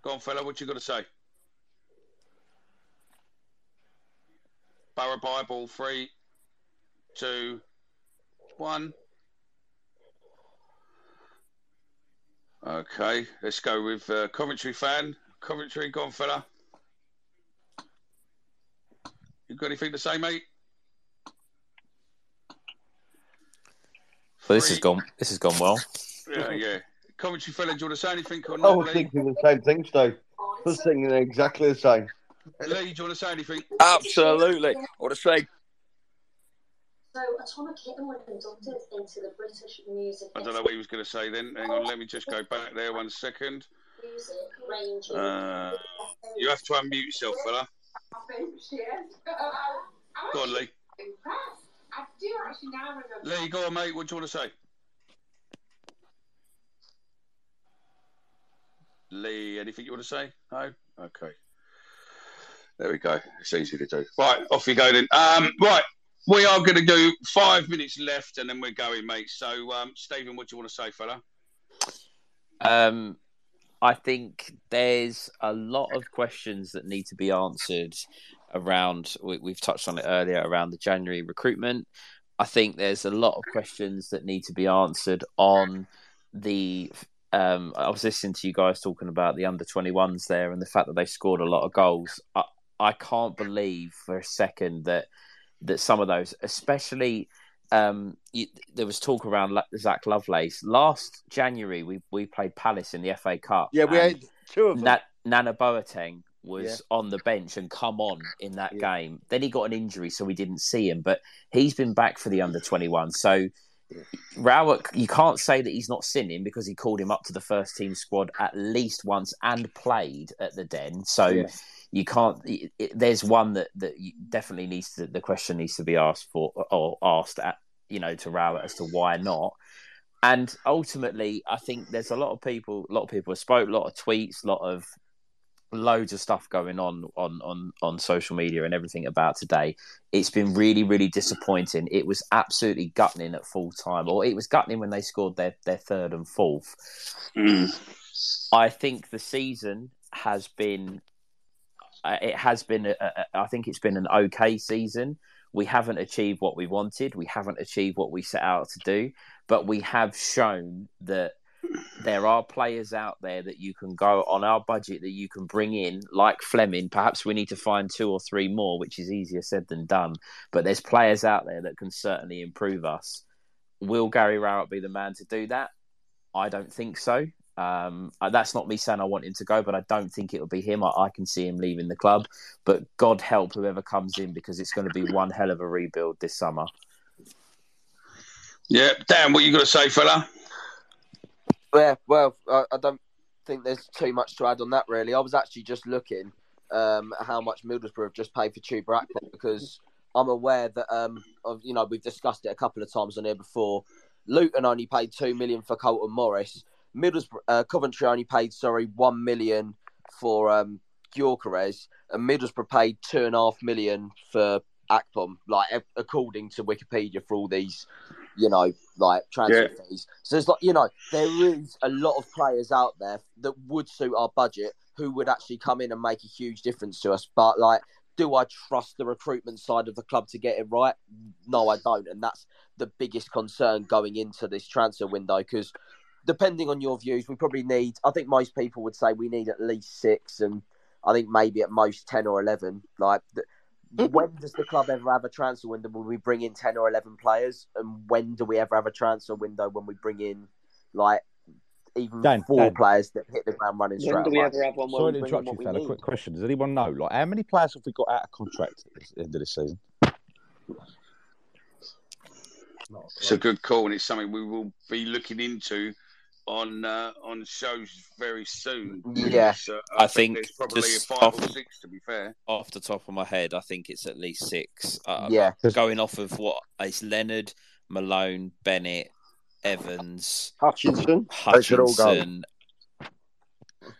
Go on, fella. What you got to say? Borough Bible. Three, two, one. Okay, let's go with uh, Coventry fan. Coventry, go on, fella. You got anything to say, mate? But this has gone. This has gone well. Yeah, yeah. Coventry fella, do you want to say anything or I not, was Lee? thinking the same thing, Steve. I was thinking exactly the same. Lee, do you want to say anything? Absolutely. I want to say So Atomic Kitten was inducted into the British Music I don't know what he was going to say then. Hang on, let me just go back there one second. Music ranging. Uh, you have to unmute yourself, fella. Go on, Lee. I do actually now remember. Lee, go on, mate. What do you want to say? Lee, anything you want to say? No? Okay. There we go. It's easy to do. Right, off you go then. Um, right. we are going to do five minutes left, and then we're going, mate. So, um, Stephen, what do you want to say, fella? Um, I think there's a lot of questions that need to be answered around. We, we've touched on it earlier around the January recruitment. I think there's a lot of questions that need to be answered on the. Um, I was listening to you guys talking about the under 21s there and the fact that they scored a lot of goals. I can't believe for a second that that some of those, especially um, you, there was talk around Zak Lovelace last January. We we played Palace in the FA Cup. Yeah, we had two of them. Na- Nana Boateng was Yeah. on the bench and come on in that game. Then he got an injury, so we didn't see him. But he's been back for the under twenty one. So Rowett, you can't say that he's not sinning because he called him up to the first team squad at least once and played at the Den. So Yeah. You can't. It, it- there's one that that definitely needs to. The question needs to be asked for or asked at you know to Rowett as to why not. And ultimately, I think there's a lot of people. A lot of people have spoke. A lot of tweets. A lot of loads of stuff going on on on on social media and everything about today. It's been really really disappointing. It was absolutely gutting at full time, or it was gutting when they scored their their third and fourth. Mm. I think the season has been Uh, it has been a, a, I think it's been an okay season. We haven't achieved what we wanted. We haven't achieved what we set out to do, but we have shown that there are players out there that you can go on our budget that you can bring in, like Flemming. Perhaps we need to find two or three more, which is easier said than done. But there's players out there that can certainly improve us. Will Gary Rowett be the man to do that? I don't think so. Um, uh, that's not me saying I want him to go, but I don't think it will be him. I, I can see him leaving the club. But God help whoever comes in because it's going to be one hell of a rebuild this summer. Yeah, Dan, what you got to say, fella? Yeah, well, I, I don't think there's too much to add on that really. I was actually just looking um, at how much Middlesbrough have just paid for Chuba Akpom because I'm aware that um, of you know we've discussed it a couple of times on here before. Luton only paid two million for Carlton Morris. Middlesbrough, uh, Coventry only paid sorry one million for um, Gyökeres, and Middlesbrough paid two and a half million for Akpom. Like according to Wikipedia, for all these, you know, like transfer Yeah. fees. So it's like you know there is a lot of players out there that would suit our budget who would actually come in and make a huge difference to us. But like, do I trust the recruitment side of the club to get it right? No, I don't, and that's the biggest concern going into this transfer window because depending on your views, we probably need. I think most people would say we need at least six, and I think maybe at most ten or eleven. Like, th- when does the club ever have a transfer window when we bring in ten or eleven players, and when do we ever have a transfer window when we bring in like even Dan, four Dan. players that hit the ground running straight away? Sorry to interrupt you, fella. Quick question: Does anyone know, like, how many players have we got out of contract at the end of this season? It's a good call, and it's something we will be looking into on uh, on shows very soon. Yeah. Because, uh, I think there's probably a five off- or six, to be fair. Off the top of my head, I think it's at least six. Uh, Yeah. Going off of what it's Leonard, Malone, Bennett, Evans, Hutchinson. They all. Hutchinson,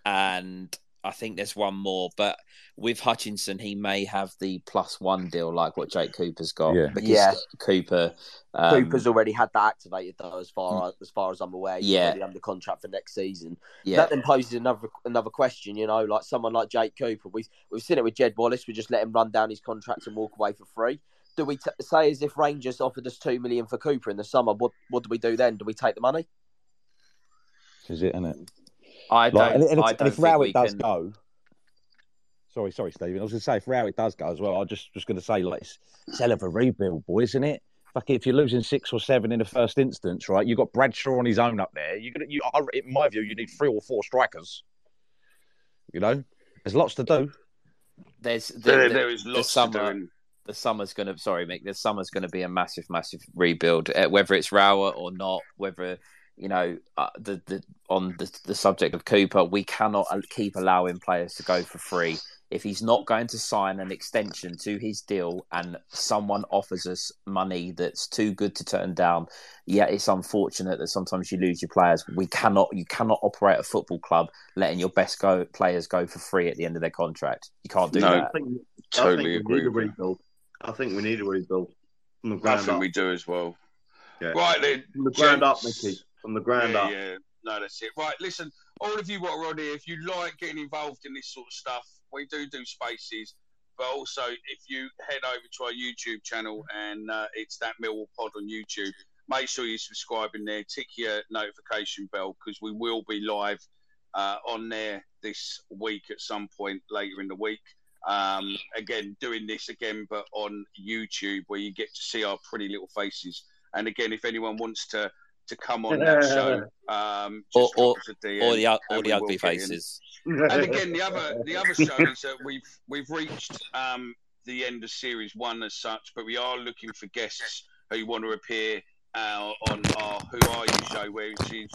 and I think there's one more. But with Hutchinson, he may have the plus one deal like what Jake Cooper's got. Yeah. Because Yeah. Cooper. Um, Cooper's already had that activated though, as far as far as I'm aware. He's Yeah. already under contract for next season. Yeah. That then poses another another question. You know, like someone like Jake Cooper, we we've seen it with Jed Wallace. We just let him run down his contract and walk away for free. Do we t- say as if Rangers offered us two million for Cooper in the summer? What what do we do then? Do we take the money? Is it, isn't it? I don't. and, and, I if- don't and if Rowett does can- go, sorry, sorry, Stephen. I was going to say if Rowett does go as well, I just was going to say like it's, it's hell of a rebuild, boy, isn't it? Fuck it, if you're losing six or seven in the first instance, right? You've got Bradshaw on his own up there. You're gonna, you, I- in my view, you need three or four strikers. You know, there's lots to do. there's the, There- the- there is the lots to summer. do The summer's going to sorry, Mick. The summer's going to be a massive, massive rebuild. Uh, whether it's Rowett or not, whether you know uh, the the on the the subject of Cooper, we cannot uh, keep allowing players to go for free. If he's not going to sign an extension to his deal, and someone offers us money that's too good to turn down, yeah, it's unfortunate that sometimes you lose your players. We cannot, you cannot operate a football club letting your best go players go for free at the end of their contract. You can't do No, that. I think, Totally I think agree we need a with rebuild. I think we need a rebuild. From the I think up. we do as well. Yeah. Right then, From the ground up. Mickey. From the ground yeah, up. Yeah, no, that's it. Right, listen, all of you what are on here, if you like getting involved in this sort of stuff, we do do spaces. But also, if you head over to our YouTube channel and uh, it's that Millwall Pod on YouTube, make sure you subscribe in there, tick your notification bell because we will be live uh, on there this week at some point later in the week. Um, again, doing this again, but on YouTube where you get to see our pretty little faces. And again, if anyone wants to to come on that show, um, Or, just or, drop us DM or the, u- or the ugly faces. And again, the other <laughs> the other show is that we've we've reached um, the end of series one as such, but we are looking for guests who want to appear uh, on our Who Are You show, which is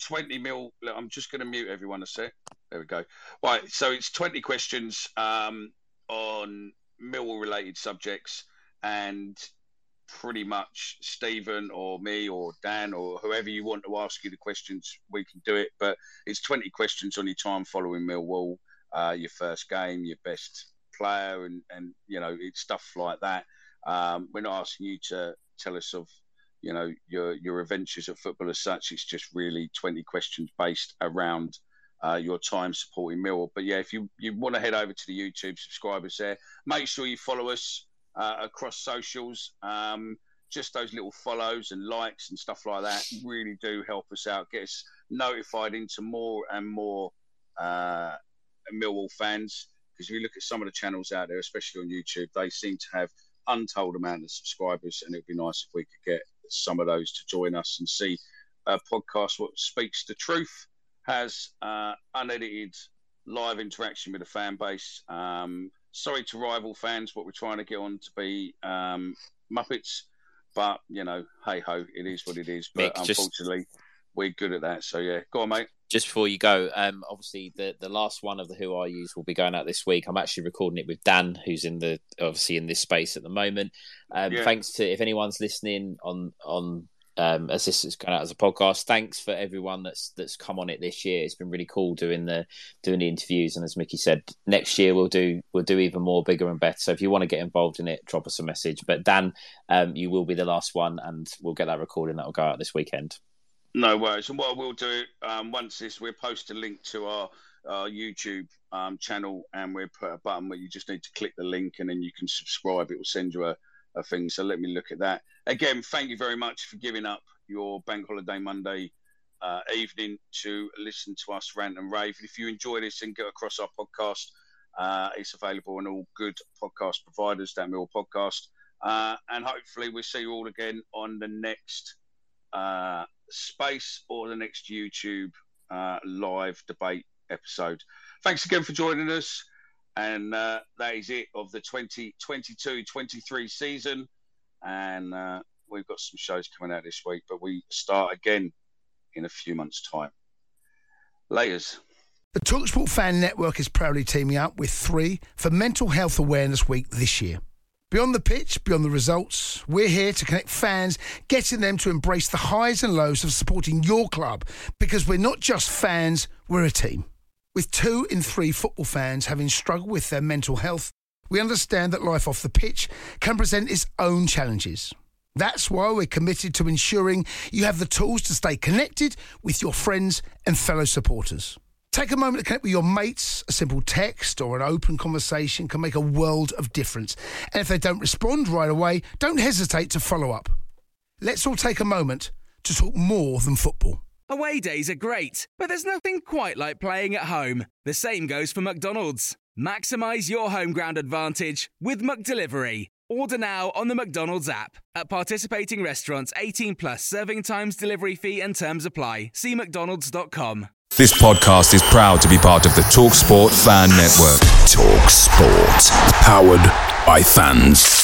twenty mil. Look, I'm just going to mute everyone a sec. There we go. Right, so it's twenty questions um, on Millwall related subjects, and pretty much Stephen or me or Dan or whoever you want to ask you the questions, we can do it. But it's 20 questions on your time following Millwall, uh, your first game, your best player, and, and you know, it's stuff like that. Um, we're not asking you to tell us of, you know, your your adventures at football as such. It's just really 20 questions based around uh, your time supporting Millwall. But yeah, if you, you want to head over to the YouTube, subscribers there. Make sure you follow us uh, across socials. Um, just those little follows and likes and stuff like that really do help us out, get us notified into more and more uh, Millwall fans. Because if you look at some of the channels out there, especially on YouTube, they seem to have untold amount of subscribers, and it'd be nice if we could get some of those to join us and see a podcast what speaks the truth has uh, unedited live interaction with the fan base. Um, sorry to rival fans, but we're trying to get on to be um, Muppets. But you know, hey ho, it is what it is. But Mick, just- unfortunately, we're good at that. So yeah, go on, mate. Just before you go, um, obviously the, the last one of the Who Are Yous will be going out this week. I'm actually recording it with Dan, who's in the obviously in this space at the moment. Um, Yeah. Thanks to if anyone's listening on on um, as this is going out as a podcast. Thanks for everyone that's that's come on it this year. It's been really cool doing the doing the interviews, and as Mickey said, next year we'll do we'll do even more, bigger and better. So if you want to get involved in it, drop us a message. But Dan, um, you will be the last one, and we'll get that recording that will go out this weekend. No worries. And what I will do um, once this, we'll post a link to our, our YouTube um, channel, and we'll put a button where you just need to click the link, and then you can subscribe. It will send you a, a thing. So let me look at that. Again, thank you very much for giving up your Bank Holiday Monday uh, evening to listen to us rant and rave. If you enjoy this and get across our podcast, uh, it's available on all good podcast providers, That Millwall Podcast. Uh, and hopefully, we'll see you all again on the next uh, space or the next YouTube uh, live debate episode. Thanks again for joining us. And uh, that is it of the 2022 23 season. And uh, we've got some shows coming out this week, but we start again in a few months' time. Laters. The Talksport Fan Network is proudly teaming up with three for Mental Health Awareness Week this year. Beyond the pitch, beyond the results, we're here to connect fans, getting them to embrace the highs and lows of supporting your club because we're not just fans, we're a team. With two in three football fans having struggled with their mental health, we understand that life off the pitch can present its own challenges. That's why we're committed to ensuring you have the tools to stay connected with your friends and fellow supporters. Take a moment to connect with your mates. A simple text or an open conversation can make a world of difference. And if they don't respond right away, don't hesitate to follow up. Let's all take a moment to talk more than football. Away days are great, but there's nothing quite like playing at home. The same goes for McDonald's. Maximize your home ground advantage with McDelivery. Order now on the McDonald's app. At participating restaurants, 18 plus serving times, delivery fee, and terms apply. See McDonald's.com. This podcast is proud to be part of the TalkSport Fan Network. TalkSport. Powered by fans.